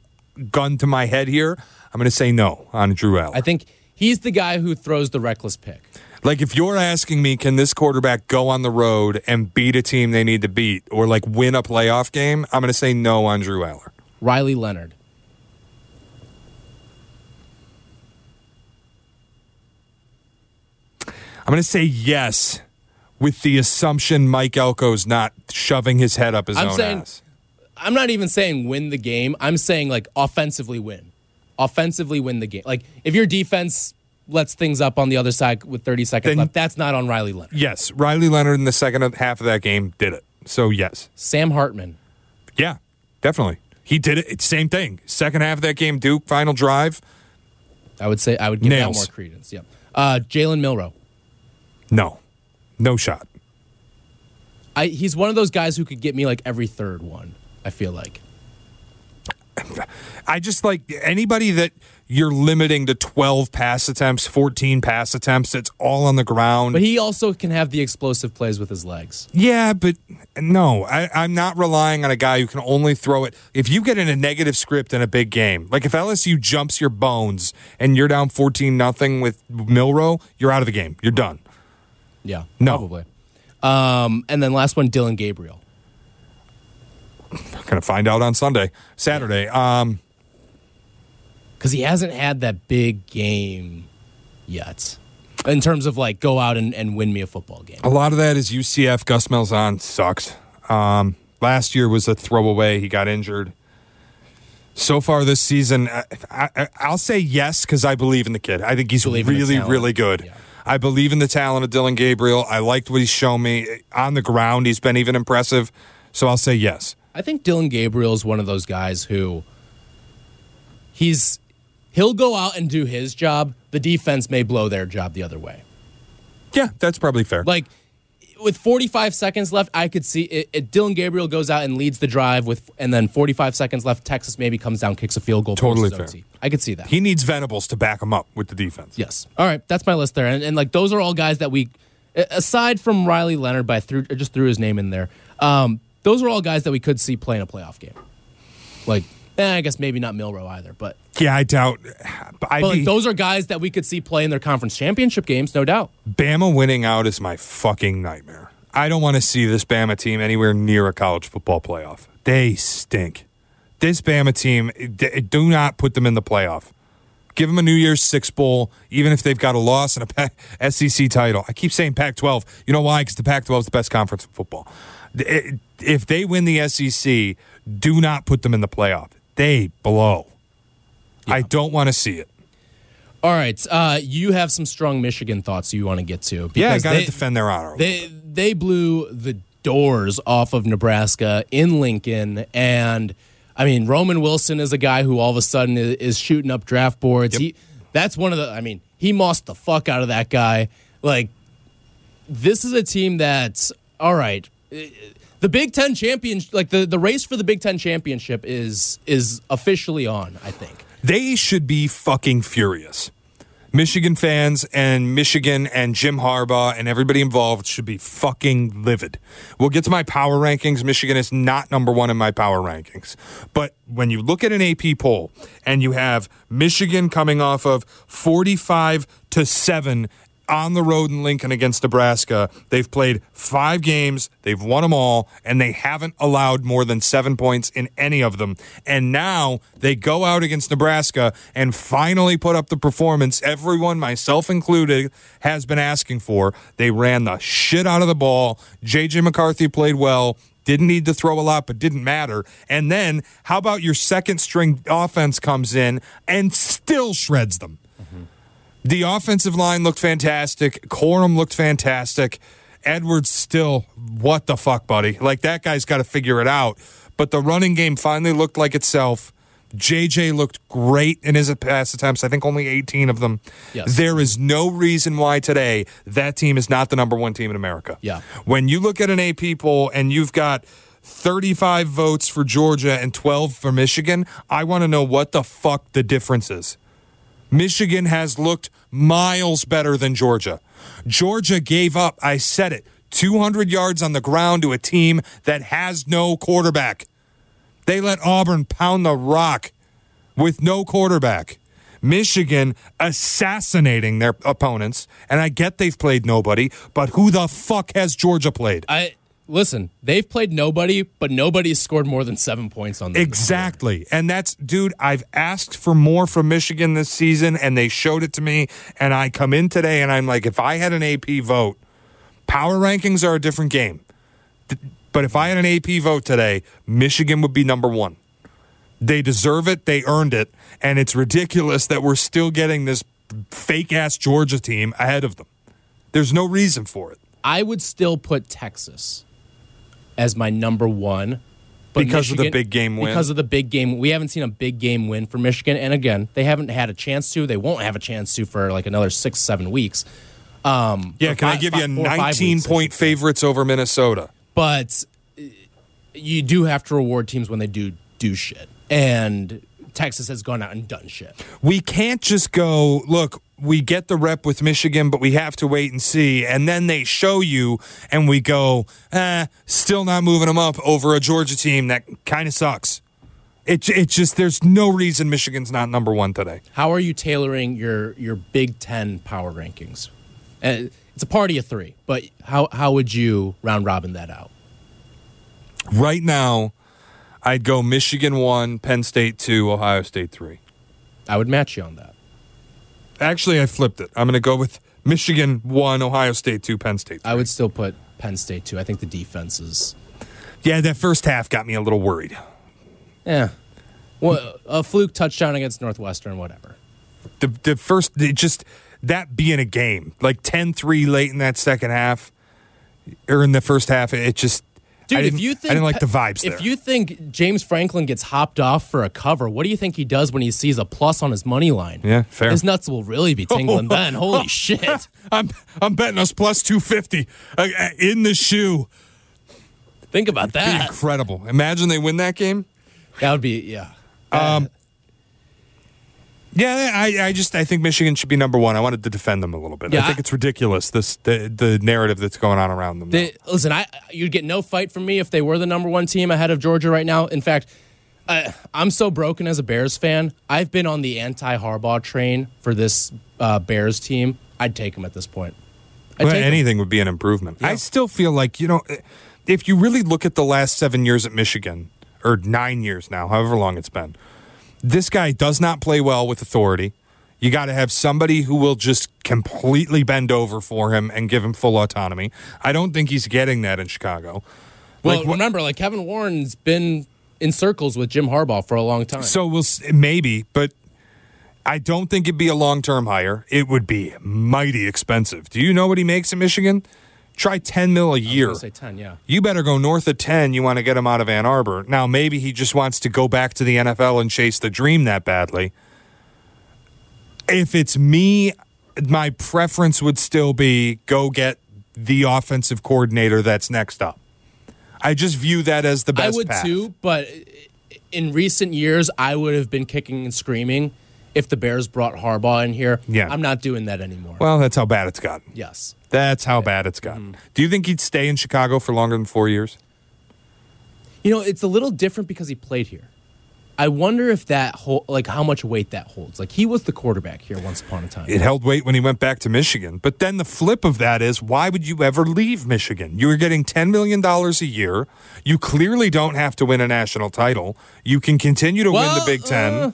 gun to my head here, I'm going to say no on Drew Allen.
I think he's the guy who throws the reckless pick.
Like if you're asking me, can this quarterback go on the road and beat a team they need to beat, or like win a playoff game? I'm going to say no on Drew Allar.
Riley Leonard.
I'm going to say yes, with the assumption Mike Elko's not shoving his head up his
I'm
own
saying-
ass.
I'm not even saying win the game. I'm saying like offensively win. Offensively win the game. Like if your defense lets things up on the other side with 30 seconds
Then-
left. That's not on Riley Leonard.
Yes, Riley Leonard in the second half of that game did it. So yes,
Sam Hartman.
yeah, definitely. He did it. Same thing. Second half of that game, Duke final drive.
I would say I would give
Nails.
that more credence. Yeah. Uh, Jalen Milroe.
No, no shot.
I, he's one of those guys who could get me like every third one. I feel like.
I just like anybody that you're limiting to 12 pass attempts, 14 pass attempts. It's all on the ground.
But he also can have the explosive plays with his legs.
Yeah, but no, I, I'm not relying on a guy who can only throw it. If you get in a negative script in a big game, like if LSU jumps your bones and you're down 14 nothing with Milroe, you're out of the game. You're done.
Yeah,
No.
probably. Um, and then last one, Dillon Gabriel.
Gonna find out on Sunday, Saturday. Um,
because he hasn't had that big game yet in terms of like go out and, and win me a football game.
a lot of that is UCF. Gus Malzahn sucks. Um, last year was a throwaway. He got injured. So far this season, I, I, I'll say yes because I believe in the kid. I think he's really, really good.
Yeah.
I believe in the talent of Dillon Gabriel. I liked what he's shown me on the ground. He's been even impressive. So I'll say yes.
I think Dillon Gabriel is one of those guys who he's he'll go out and do his job. The defense may blow their job the other way.
Yeah, that's probably fair.
Like with 45 seconds left, I could see it, it, Dillon Gabriel goes out and leads the drive with, and then 45 seconds left. Texas maybe comes down, kicks a field goal.
Totally fair.
OT. I could see that.
he needs Venables to back him up with the defense.
Yes. All right, that's my list there, and, and like those are all guys that we, aside from Riley Leonard, threw I just threw his name in there. Um, those are all guys that we could see play in a playoff game. Like, eh, I guess maybe not Milroe either, but
Yeah, I doubt. But I'd
but like
be-
those are guys that we could see play in their conference championship games, no doubt.
Bama winning out is my fucking nightmare. I don't want to see this Bama team anywhere near a college football playoff. They stink. This Bama team, do not put them in the playoff. Give them a New Year's Six bowl, even if they've got a loss and a SEC title. I keep saying Pac 12. You know why? Because the Pac 12 is the best conference in football. If they win the SEC, do not put them in the playoff. They blow. I don't want to see it.
All right, uh, you have some strong Michigan thoughts you want to get to.
Yeah, I got to defend their honor.
They they blew the doors off of Nebraska in Lincoln, and I mean Roman Wilson is a guy who all of a sudden is, is shooting up draft boards. He that's one of the. I mean he mossed the fuck out of that guy. Like this is a team that's all right. eh, The Big Ten championship, like the, the race for the Big Ten championship, is is officially on. I think.
They should be fucking furious. Michigan fans and Michigan and Jim Harbaugh and everybody involved should be fucking livid. We'll get to my power rankings. Michigan is not number one in my power rankings. But when you look at an AP poll and you have Michigan coming off of 45 to 7 on the road in Lincoln against Nebraska. They've played five games, they've won them all, and they haven't allowed more than seven points in any of them. And now they go out against Nebraska and finally put up the performance everyone, myself included, has been asking for. They ran the shit out of the ball. JJ McCarthy played well. Didn't need to throw a lot, but didn't matter. And then, how about your second string offense comes in and still shreds them? Mm-hmm. The offensive line looked fantastic. Corum looked fantastic. Edwards still, what the fuck, buddy? Like that guy's got to figure it out. But the running game finally looked like itself. JJ looked great in his pass attempts. I think only 18 of them.
Yes.
There is no reason why today that team is not the number one team in America.
Yeah.
When you look at an AP poll and you've got 35 votes for Georgia and 12 for Michigan, I want to know what the fuck the difference is. Michigan has looked miles better than Georgia. Georgia gave up, I said it, 200 yards on the ground to a team that has no quarterback. They let Auburn pound the rock with no quarterback. Michigan assassinating their opponents, and I get they've played nobody, but who the fuck has Georgia played?
I listen. They've played nobody, but nobody's scored more than seven points on them.
Exactly. And that's, dude, I've asked for more from Michigan this season, and they showed it to me. And I come in today and I'm like, if I had an AP vote, power rankings are a different game. But if I had an AP vote today, Michigan would be number one. They deserve it. They earned it. And it's ridiculous that we're still getting this fake ass Georgia team ahead of them. There's no reason for it.
I would still put Texas as my number one. but
Because of the big game win?
Because of the big game. We haven't seen a big game win for Michigan. And again, they haven't had a chance to. They won't have a chance to for like another six, seven weeks. Um,
Yeah, can I
five-
give you a
five- or five
19
weeks,
point favorites over Minnesota?
But uh, you do have to reward teams when they do do shit. And Texas has gone out and done shit.
we can't just go look we get the rep with michigan but we have to wait and see and then they show you and we go eh, still not moving them up over a georgia team that kind of sucks it, it just there's no reason michigan's not number one today
How are you tailoring your your Big Ten power rankings? Uh, it's a party of three, but how how would you round robin that out?
right now i'd go michigan 1 penn state 2 ohio state 3
I would match you on that.
Actually i flipped it i'm going to go with michigan 1 ohio state 2 penn state 3.
I would still put Penn State two. I think the defense is
yeah that first half got me a little worried
yeah. Well, a fluke touchdown against Northwestern, whatever.
the the first it just that being a game like 10-3 late in that second half or in the first half it just
Dude, if you think
I didn't like the vibes
if
there.
you think James Franklin gets hopped off for a cover, what do you think he does when he sees a plus on his money line?
Yeah, fair.
His nuts will really be tingling then. Holy shit!
I'm I'm betting us plus 250 uh, uh, in the shoe.
Think about that.
Incredible. Imagine they win that game.
That would be yeah.
Yeah, I, I just I think Michigan should be number one. I wanted to defend them a little bit.
Yeah,
I think
I-
it's ridiculous this the the narrative that's going on around them.
They, listen, I you'd get no fight from me if they were the number one team ahead of Georgia right now. In fact, I, I'm so broken as a Bears fan. I've been on the anti Harbaugh train for this uh, Bears team. I'd take them at this point.
Well, anything would be an improvement. I still feel like you know, if you really look at the last seven years at Michigan or nine years now, however long it's been, this guy does not play well with authority. You got to have somebody who will just completely bend over for him and give him full autonomy. I don't think he's getting that in Chicago.
Well,
Like,
remember, like Kevin Warren's been in circles with Jim Harbaugh for a long time.
So we'll maybe, but I don't think it'd be a long term hire. It would be mighty expensive. Do you know what he makes in Michigan? Try ten mil a year.
say ten, yeah.
You better go north of ten. You want to get him out of Ann Arbor. Now maybe he just wants to go back to the NFL and chase the dream that badly. If it's me, my preference would still be go get the offensive coordinator that's next up. I just view that as the best.
I would
path.
too, but in recent years, I would have been kicking and screaming if the Bears brought Harbaugh in here.
Yeah.
I'm not doing that anymore.
Well, that's how bad it's gotten.
yes.
That's how bad it's gotten. Do you think he'd stay in Chicago for longer than four years?
You know, it's a little different because he played here. I wonder if that whole like how much weight that holds. Like he was the quarterback here once upon a time.
It held weight when he went back to Michigan. But then the flip of that is why would you ever leave Michigan? You were getting $10 million a year. You clearly don't have to win a national title. You can continue to win the Big Ten.
uh,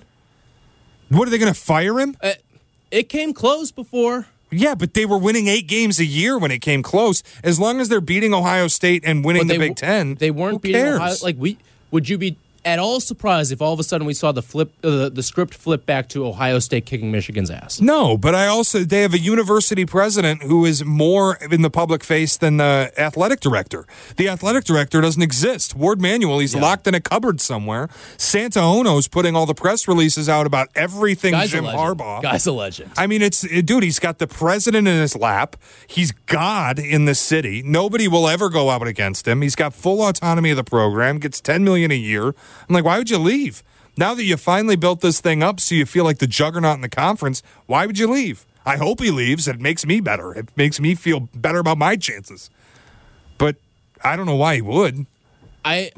what are they going to fire him?
Uh, it came close before.
yeah, but they were winning eight games a year when it came close. As long as they're beating Ohio State and winning
But
the Big Ten,
They weren't
who
beating
cares?
Ohio. Like we would you be at all surprised if all of a sudden we saw the flip uh, the script flip back to Ohio State kicking Michigan's ass?
No, but I also they have a university president who is more in the public face than the athletic director. The athletic director doesn't exist. Warde Manuel, he's locked in a cupboard somewhere. Santa Ono's putting all the press releases out about everything
Guy's
Jim. Harbaugh.
Guy's a legend.
I mean, it's it- dude. He's got the president in his lap. He's God in the city. Nobody will ever go out against him. He's got full autonomy of the program. Gets ten million a year. I'm like, why would you leave? Now that you finally built this thing up, so you feel like the juggernaut in the conference, why would you leave? I hope he leaves. It makes me better. It makes me feel better about my chances. But I don't know why he would
I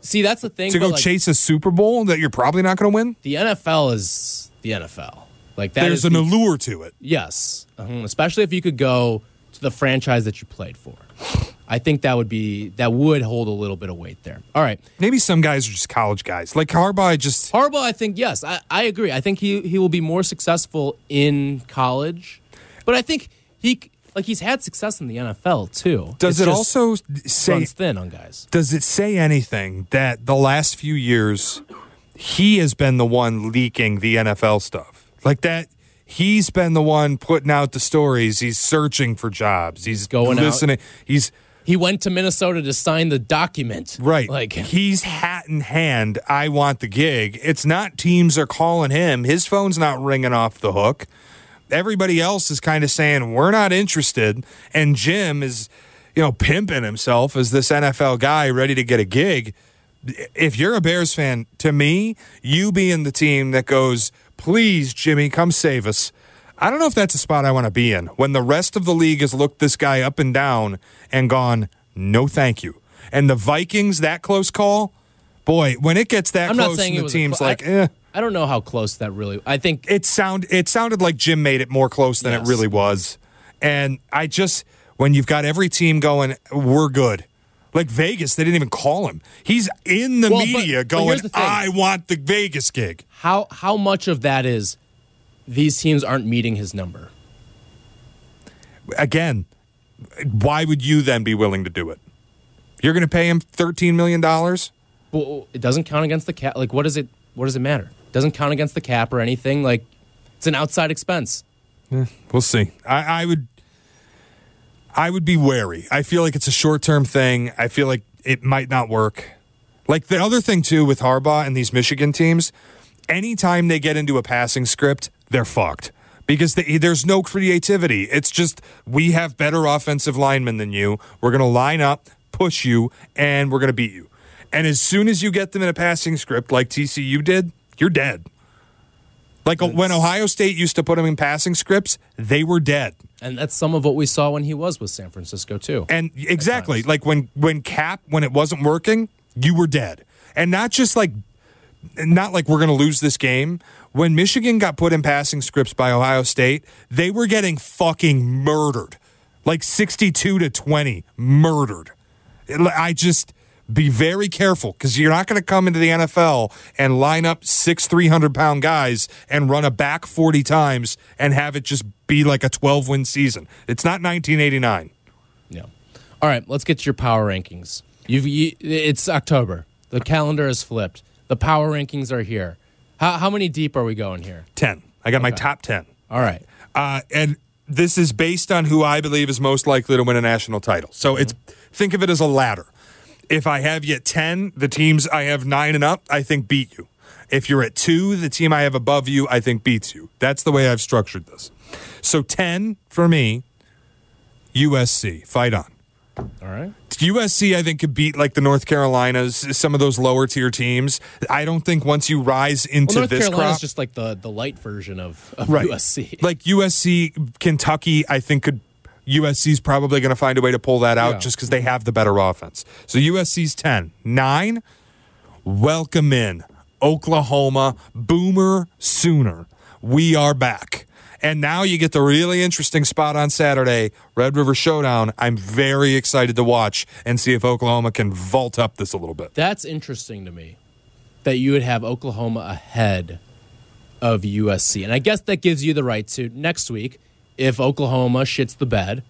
see that's the thing.
to go
like,
chase a Super Bowl that you're probably not going to win.
the NFL is the NFL. Like that
There's an
the-
allure to it.
Yes, uh especially if you could go to the franchise that you played for. I think that would be that would hold a little bit of weight there. All right,
Maybe some guys are just college guys. Like Harbaugh, just
Harbaugh. I think yes, I, I agree. I think he he will be more successful in college, but I think he like he's had success in the NFL too.
Does
It's
it also say
runs thin on guys?
does it say anything that the last few years he has been the one leaking the NFL stuff? Like that he's been the one putting out the stories. He's searching for jobs. He's
Going out.
He's
He went to Minnesota to sign the document.
Right.
Like
he's hat in hand. I want the gig. It's not teams are calling him. His phone's not ringing off the hook. Everybody else is kind of saying we're not interested. And Jim is, you know, pimping himself as this NFL guy ready to get a gig. If you're a Bears fan, to me, you being the team that goes, please, Jimmy, come save us. I don't know if that's a spot I want to be in when the rest of the league has looked this guy up and down and gone, no, thank you. And the Vikings, that close call, boy, when it gets that
I'm
close
not saying
and the team's
cl-
like,
I,
eh.
I don't know how close that really. I think
It sound it sounded like Jim made it more close than
Yes.
it really was. And I just when you've got every team going, we're good. Like Vegas, they didn't even call him. He's in the
Well,
media
but
going,
the.
I want the Vegas gig.
how how much of that is these teams aren't meeting his number.
Again, why would you then be willing to do it? You're going to pay him $13 million?
Well, it doesn't count against the cap. Like, what does it? What does it matter? It doesn't count against the cap or anything. Like, it's an outside expense.
Eh, we'll see. I, I would I would be wary. I feel like it's a short term thing. I feel like it might not work. Like the other thing too with Harbaugh and these Michigan teams, anytime they get into a passing script, they're fucked. Because they, there's no creativity. It's just we have better offensive linemen than you. We're going to line up, push you, and we're going to beat you. And as soon as you get them in a passing script like TCU did, you're dead. Like uh, when Ohio State used to put them in passing scripts, they were dead.
And that's some of what we saw when he was with San Francisco too.
And exactly, like when when Cap when it wasn't working, you were dead. And not just like not like we're going to lose this game. When Michigan got put in passing scripts by Ohio State, they were getting fucking murdered. Like 62 to 20 murdered. I just be very careful because you're not going to come into the NFL and line up six 300 pound guys and run a back 40 times and have it just be like a 12 win season. It's not 1989.
Yeah. All right, let's get to your power rankings. You've you, it's October. The calendar is flipped. The power rankings are here. How, how many deep are we going here?
10. I got my top 10.
All right.
Uh, and this is based on who I believe is most likely to win a national title. So it's think of it as a ladder. If I have you at 10, the teams I have 9 and up, I think beat you. If you're at 2, the team I have above you, I think beats you. That's the way I've structured this. So 10 for me, USC, fight on.
All right.
USC, I think, could beat like the North Carolinas, some of those lower tier teams. I don't think once you rise into
Well, North
this
Carolina's
crop,
just like the, the light version of, of
right.
USC.
Like USC, Kentucky, I think could USC's probably going to find a way to pull that out
Yeah.
just because they have the better offense. So USC's 10. 9, welcome in Oklahoma, Boomer Sooner. We are back. And now you get the really interesting spot on Saturday, Red River Showdown. I'm very excited to watch and see if Oklahoma can vault up this a little bit.
That's interesting to me that you would have Oklahoma ahead of USC. And I guess that gives you the right to next week, if Oklahoma shits the bed,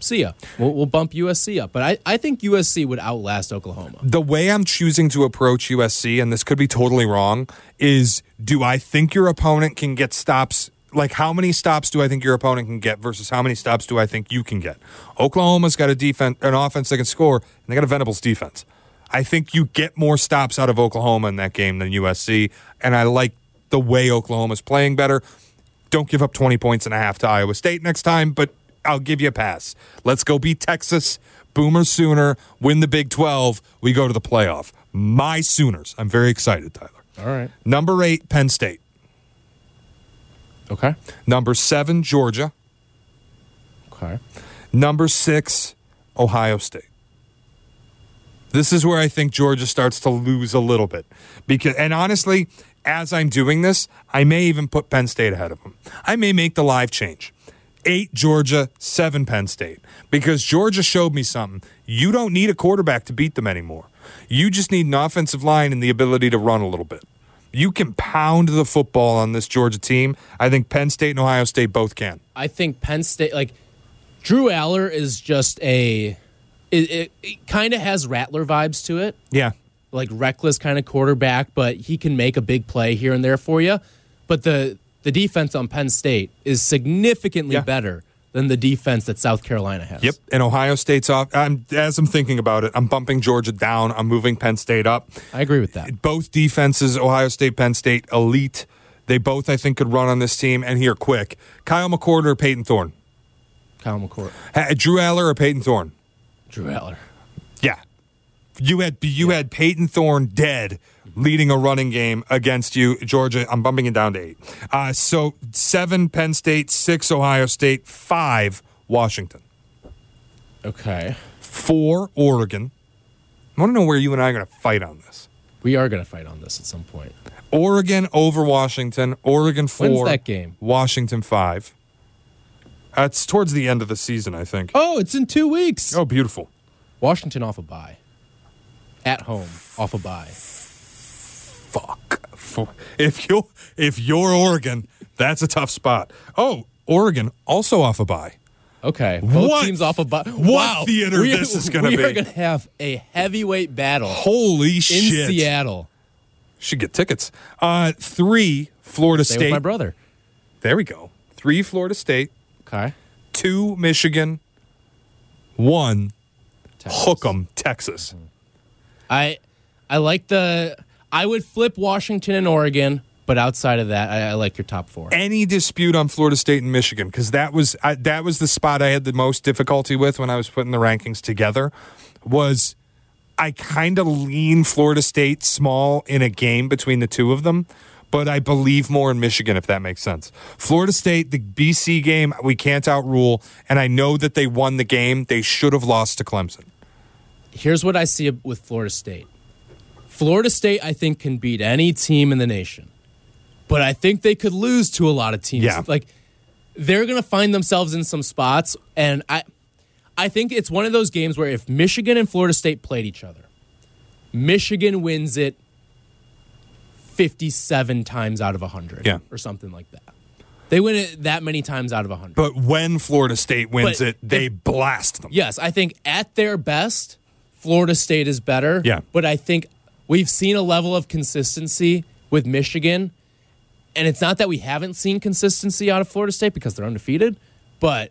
see ya. We'll, we'll bump USC up. But I, I think USC would outlast Oklahoma.
the way I'm choosing to approach USC, and this could be totally wrong, is do I think your opponent can get stops? Like, how many stops do I think your opponent can get versus how many stops do I think you can get? Oklahoma's got a defense, an offense that can score, and they got a Venables defense. I think you get more stops out of Oklahoma in that game than USC, and I like the way Oklahoma's playing better. Don't give up 20 points and a half to Iowa State next time, but I'll give you a pass. Let's go beat Texas, Boomer Sooner, win the Big 12. We go to the playoff. My Sooners. I'm very excited, Tyler.
All right.
Number eight, Penn State.
Okay.
Number seven, Georgia.
Okay.
Number six, Ohio State. This is where I think Georgia starts to lose a little bit. Because and honestly, as I'm doing this, I may even put Penn State ahead of them. I may make the live change. Eight Georgia, seven Penn State. Because Georgia showed me something. You don't need a quarterback to beat them anymore. You just need an offensive line and the ability to run a little bit. You can pound the football on this Georgia team. I think Penn State and Ohio State both can.
I think Penn State, like Drew Allar, is just a. It, it, it kind of has Rattler vibes to it,
Yeah.
like reckless kind of quarterback, but he can make a big play here and there for you. But the the defense on Penn State is significantly
Yeah.
better than the defense that South Carolina has.
Yep, and Ohio State's off. I'm, as I'm thinking about it, I'm bumping Georgia down. I'm moving Penn State up.
I agree with that.
Both defenses, Ohio State, Penn State, elite. They both, I think, could run on this team. And here, quick, Kyle McCord or Payton Thorne?
Kyle McCord.
Ha- Drew Allar or Payton Thorne?
Drew Allar.
Yeah, you had you had Payton Thorne dead leading a running game against you, Georgia. I'm bumping it down to eight. Uh, so seven Penn State, six Ohio State, five Washington,
Okay.
four Oregon. I want to know where you and I are going to fight on this.
We are going to fight on this at some point.
Oregon over Washington. Oregon four.
When's that game?
Washington five. That's towards the end of the season, I think.
Oh, it's in two weeks.
Oh, beautiful.
Washington off a bye. At home, off a bye.
Fuck. Fu- If you if you're Oregon, that's a tough spot. Oh, Oregon also off a bye.
Okay. Both
What-
teams off a bye.
what
wow.
theater
we,
this is gonna be?
We are going to have a heavyweight battle
Holy
in
shit!
Seattle.
Should get tickets. Uh, three Florida
Stay
State.
my brother.
There we go. Three Florida State.
Okay.
Two Michigan. One
Texas.
Hook'em Texas.
I I like the I would flip Washington and Oregon, but outside of that, I, I like your top four.
any dispute on Florida State and Michigan because that was I, that was the spot I had the most difficulty with when I was putting the rankings together. Was I kind of lean Florida State small in a game between the two of them, but I believe more in Michigan if that makes sense. Florida State, the BC game, we can't outrule, and I know that they won the game. They should have lost to Clemson.
Here's what I see with Florida State. Florida State, I think, can beat any team in the nation, but I think they could lose to a lot of teams.
Yeah.
Like they're going to find themselves in some spots, and I, I think it's one of those games where if Michigan and Florida State played each other, Michigan wins it fifty-seven times out of hundred,
Yeah.
or something like that. They win it that many times out of hundred.
But when Florida State wins
But
it, they blast them.
Yes, I think at their best, Florida State is better.
Yeah.
But I think we've seen a level of consistency with Michigan. And it's not that we haven't seen consistency out of Florida State because they're undefeated, but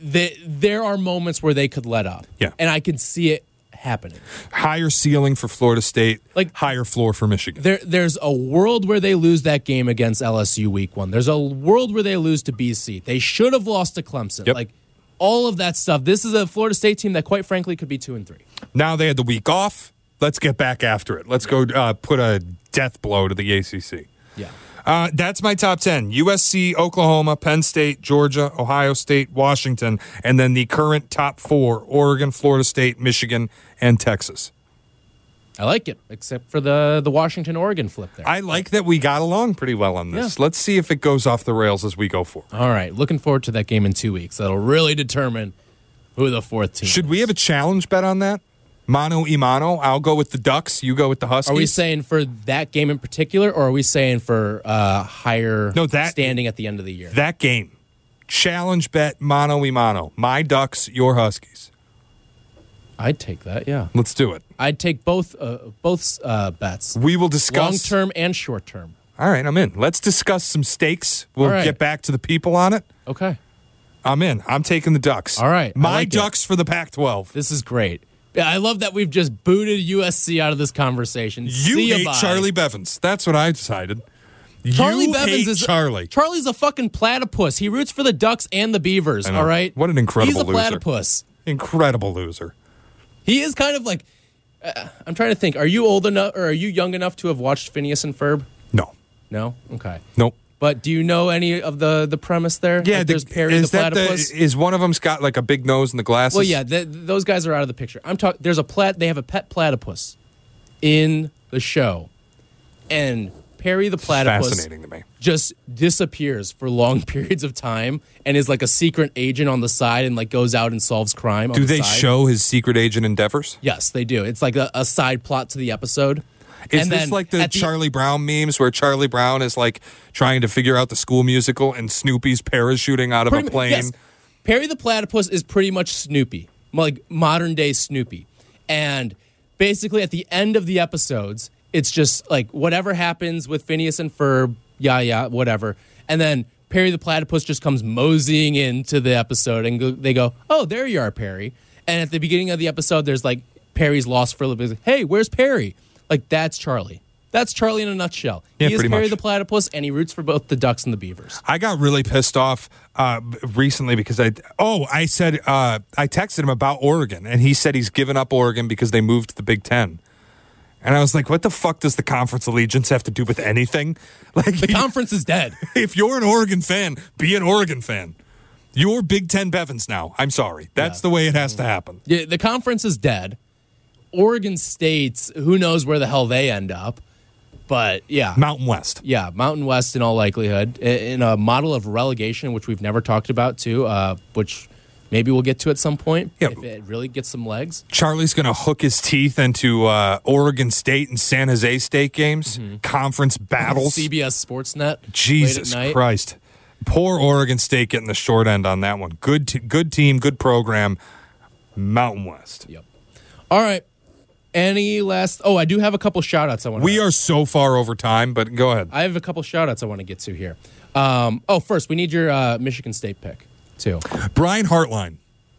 the, there are moments where they could let up.
Yeah.
And I can see it happening.
Higher ceiling for Florida State,
Like-
higher floor for Michigan.
There, there's a world where they lose that game against LSU week one. There's a world where they lose to BC. They should have lost to Clemson.
Yep.
Like all of that stuff. This is a Florida State team that, quite frankly, could be two and three.
Now they had the week off. Let's get back after it. Let's go uh, put a death blow to the ACC.
Yeah.
Uh, that's my top 10 USC, Oklahoma, Penn State, Georgia, Ohio State, Washington, and then the current top four Oregon, Florida State, Michigan, and Texas.
I like it, except for the the Washington Oregon flip there.
I like that we got along pretty well on this.
Yeah.
Let's see if it goes off the rails as we go forward.
All right, looking forward to that game in two weeks. That'll really determine who the fourth team.
Should we have a challenge bet on that? Mano y mano. I'll go with the Ducks. You go with the Huskies.
Are we saying for that game in particular, or are we saying for uh, higher
No, that-
standing at the end of the year?
that game? Challenge bet mano y mano. My Ducks, your Huskies.
I'd take that. Yeah,
Let's do it.
I'd take both uh, both uh, bets,
We will discuss long
term and short term.
All right, I'm in. Let's discuss some stakes. We'll
right.
get back to the people on it.
Okay,
I'm in. I'm taking the Ducks.
All right,
My
like it.
Ducks for the Pac 12.
this is great. Yeah, I love that we've just booted USC out of this conversation.
You
See
hate. Charlie Bevins. That's what I decided.
Charlie
you
Bevins is
Charlie.
Charlie's a fucking platypus. He roots for the Ducks and the Beavers. All right.
What an incredible
He's a
loser.
platypus.
Incredible loser.
He is kind of like. Uh, I'm trying to think. Are you old enough, or are you young enough to have watched Phineas and Ferb?
No.
No. Okay.
Nope.
But do you know any of the the premise there?
Yeah,
Like
the-
there's Perry
is
the platypus.
is one of them's got like a big nose and the glasses?
well, yeah, th those guys are out of the picture. I'm talking. There's a plat. They have a pet platypus in the show, and Perry the platypus
Fascinating to me.
just disappears for long periods of time and is like a secret agent on the side and like goes out and solves crime. on
Do
the
they
side.
show his secret agent endeavors?
Yes, they do. It's like a, a side plot to the episode.
Is
And
this like the
at
Charlie Brown memes where Charlie Brown is like trying to figure out the school musical and Snoopy's parachuting out of a plane?
yes. Perry the Platypus is pretty much Snoopy, like modern day Snoopy. And basically, at the end of the episodes, it's just like whatever happens with Phineas and Ferb, yeah, yeah, whatever. and then Perry the platypus just comes moseying into the episode, and go, they go, "Oh, there you are, Perry." And at the beginning of the episode, there's like Perry's lost for a little bit. Hey, where's Perry? Like that's Charlie. That's Charlie in a nutshell.
Yeah,
he is Perry
much.
the platypus, and he roots for both the Ducks and the Beavers.
I got really pissed off uh, recently because I oh I said uh, I texted him about Oregon and he said he's given up Oregon because they moved to the Big Ten, and I was like, what the fuck does the conference allegiance have to do with anything? Like
The conference is dead.
if you're an Oregon fan, be an Oregon fan. You're Big Ten Bevins now. I'm sorry, that's
Yeah.
the way it has to happen.
Yeah, the conference is dead. Oregon State's who knows where the hell they end up, but yeah,
Mountain West.
yeah, Mountain West in all likelihood in a model of relegation, which we've never talked about too, uh, which maybe we'll get to at some point
Yeah.
if it really gets some legs.
Charlie's going to hook his teeth into uh, Oregon State and San Jose State games, conference battles.
CBS Sportsnet,
Jesus
late at night.
Christ. Poor Oregon State getting the short end on that one. Good, t- good team, good program. Mountain West.
Yep. All right. Any last? Oh, I do have a couple shout outs I want.
To We are so far over time, but go ahead.
I have a couple shout outs I want to get to here. Um, oh, first we need your uh, Michigan State pick too.
Brian Hartline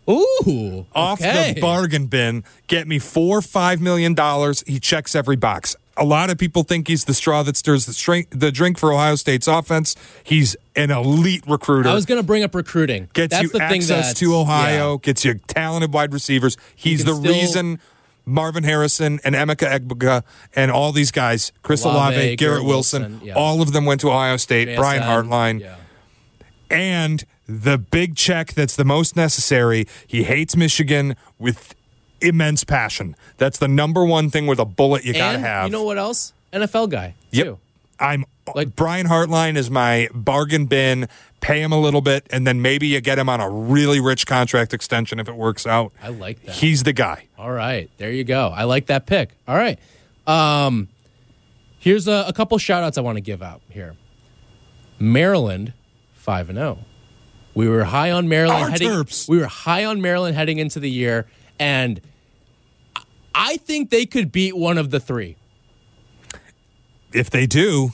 Ooh,
off
okay.
the bargain bin. Get me four, five million dollars. He checks every box. A lot of people think he's the straw that stirs the, string, the drink for Ohio State's offense. He's an elite recruiter.
I was going to bring up recruiting.
gets
That's
you
the thing
access to Ohio,
yeah.
gets you talented wide receivers. He's the
still-
reason Marvin Harrison and Emeka Egbuka and all these guys, Chris
Olave,
Garrett,
Garrett
Wilson,
Wilson, yeah.
all of them went to Ohio State. Brian Hartline,
Yeah.
and the big check that's the most necessary. He hates Michigan with immense passion. That's the number one thing with a bullet you gotta have.
you know what else? NFL guy
Yep.
too.
I'm
Like-
Brian Hartline is my bargain bin. Pay him a little bit, and then maybe you get him on a really rich contract extension if it works out.
I like that.
He's the guy.
All right, there you go. I like that pick. All right. Um, here's a, a couple shout outs I want to give out here. Maryland, 5 and 0. We were high on Maryland
Our
heading
Terps.
We were high on Maryland heading into the year and I think they could beat one of the 3.
If they do,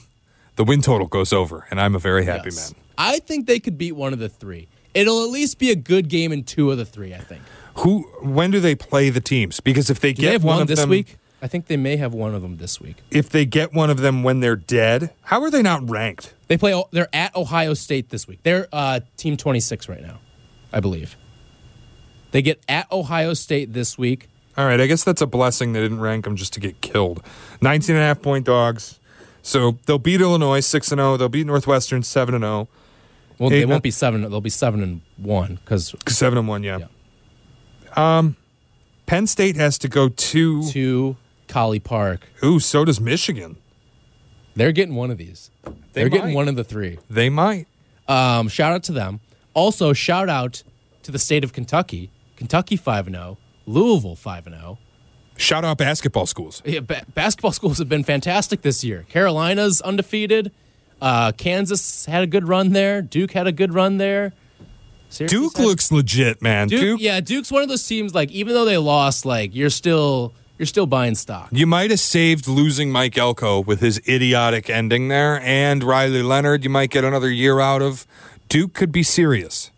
the win total goes over, and I'm a very happy
Yes.
man.
I think they could beat one of the 3. It'll at least be a good game in two of the 3, I think.
Who? When do they play the teams? Because if they
Do
get
they have
one,
one,
of
this
them,
week? I think they may have one of them this week.
if they get one of them when they're dead, how are they not ranked?
They play. They're at Ohio State this week. They're uh, team 26 right now, I believe. They get at Ohio State this week.
All right, I guess that's a blessing they didn't rank them just to get killed. 19 and a half point dogs. So they'll beat Illinois 6 and 0. They'll beat Northwestern 7 and oh. 0.
Well, they won't be seven. They'll be seven and one because
7 and 1, yeah.
Yeah.
Um Penn State has to go to
to College Park.
Ooh, so does Michigan.
They're getting one of these.
They
They're getting one of the three.
They might.
Um, shout out to them. Also, shout out to the state of Kentucky. Kentucky five and zero. Louisville five and oh. zero.
Shout out basketball schools.
Yeah, ba- basketball schools have been fantastic this year. Carolina's undefeated. Uh, Kansas had a good run there. Duke had a good run there.
Duke looks legit, man.
Duke,
Duke,
yeah, Duke's one of those teams. Like even though they lost, like you're still you're still buying stock.
you might have saved losing Mike Elko with his idiotic ending there, and Riley Leonard. You might get another year out of. Duke could be serious.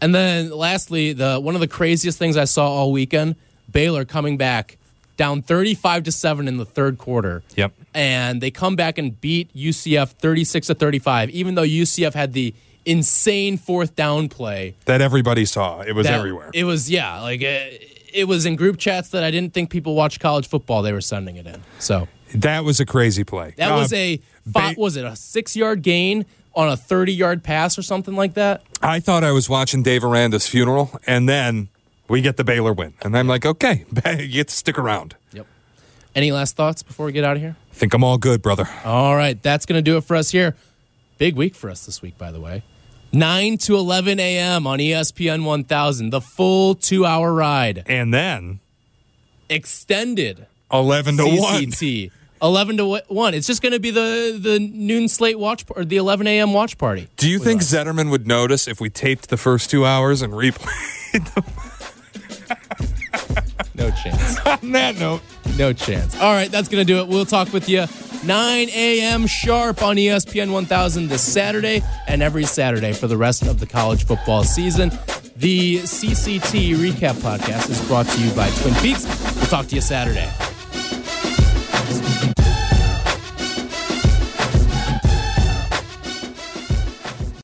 And then lastly, the one of the craziest things I saw all weekend: Baylor coming back down 35 to seven in the third quarter.
Yep.
and they come back and beat UCF 36 to 35, even though UCF had the insane fourth down play.
That everybody saw. It was
that-
everywhere.
It was yeah, like it, it was in group chats that I didn't think people watch college football. They were sending it in. So
that was a crazy play.
that
Uh,
was a
Ba-
was it a six yard gain on a 30 yard pass or something like that?
I thought I was watching Dave Aranda's funeral, and then we get the Baylor win, and I'm like, okay, you get to stick around.
Yep. Any last thoughts before we get out of here?
I Think I'm all good, brother.
All right, that's going to do it for us here. Big week for us this week, by the way. 9 to 11 a.m. on ESPN 1000, the full two hour ride.
And then
Extended
eleven to one.
CCT. 11 to 1. It's just going to be the, the noon slate watch or the 11 a.m. watch party.
Do you think Zetterman would notice if we taped the first two hours and replayed
No chance.
on that note?
No chance. All right, that's going to do it. We'll talk with you 9 a.m. sharp on ESPN 1000 this Saturday and every Saturday for the rest of the college football season. The CCT Recap Podcast is brought to you by Twin Peaks. We'll talk to you Saturday.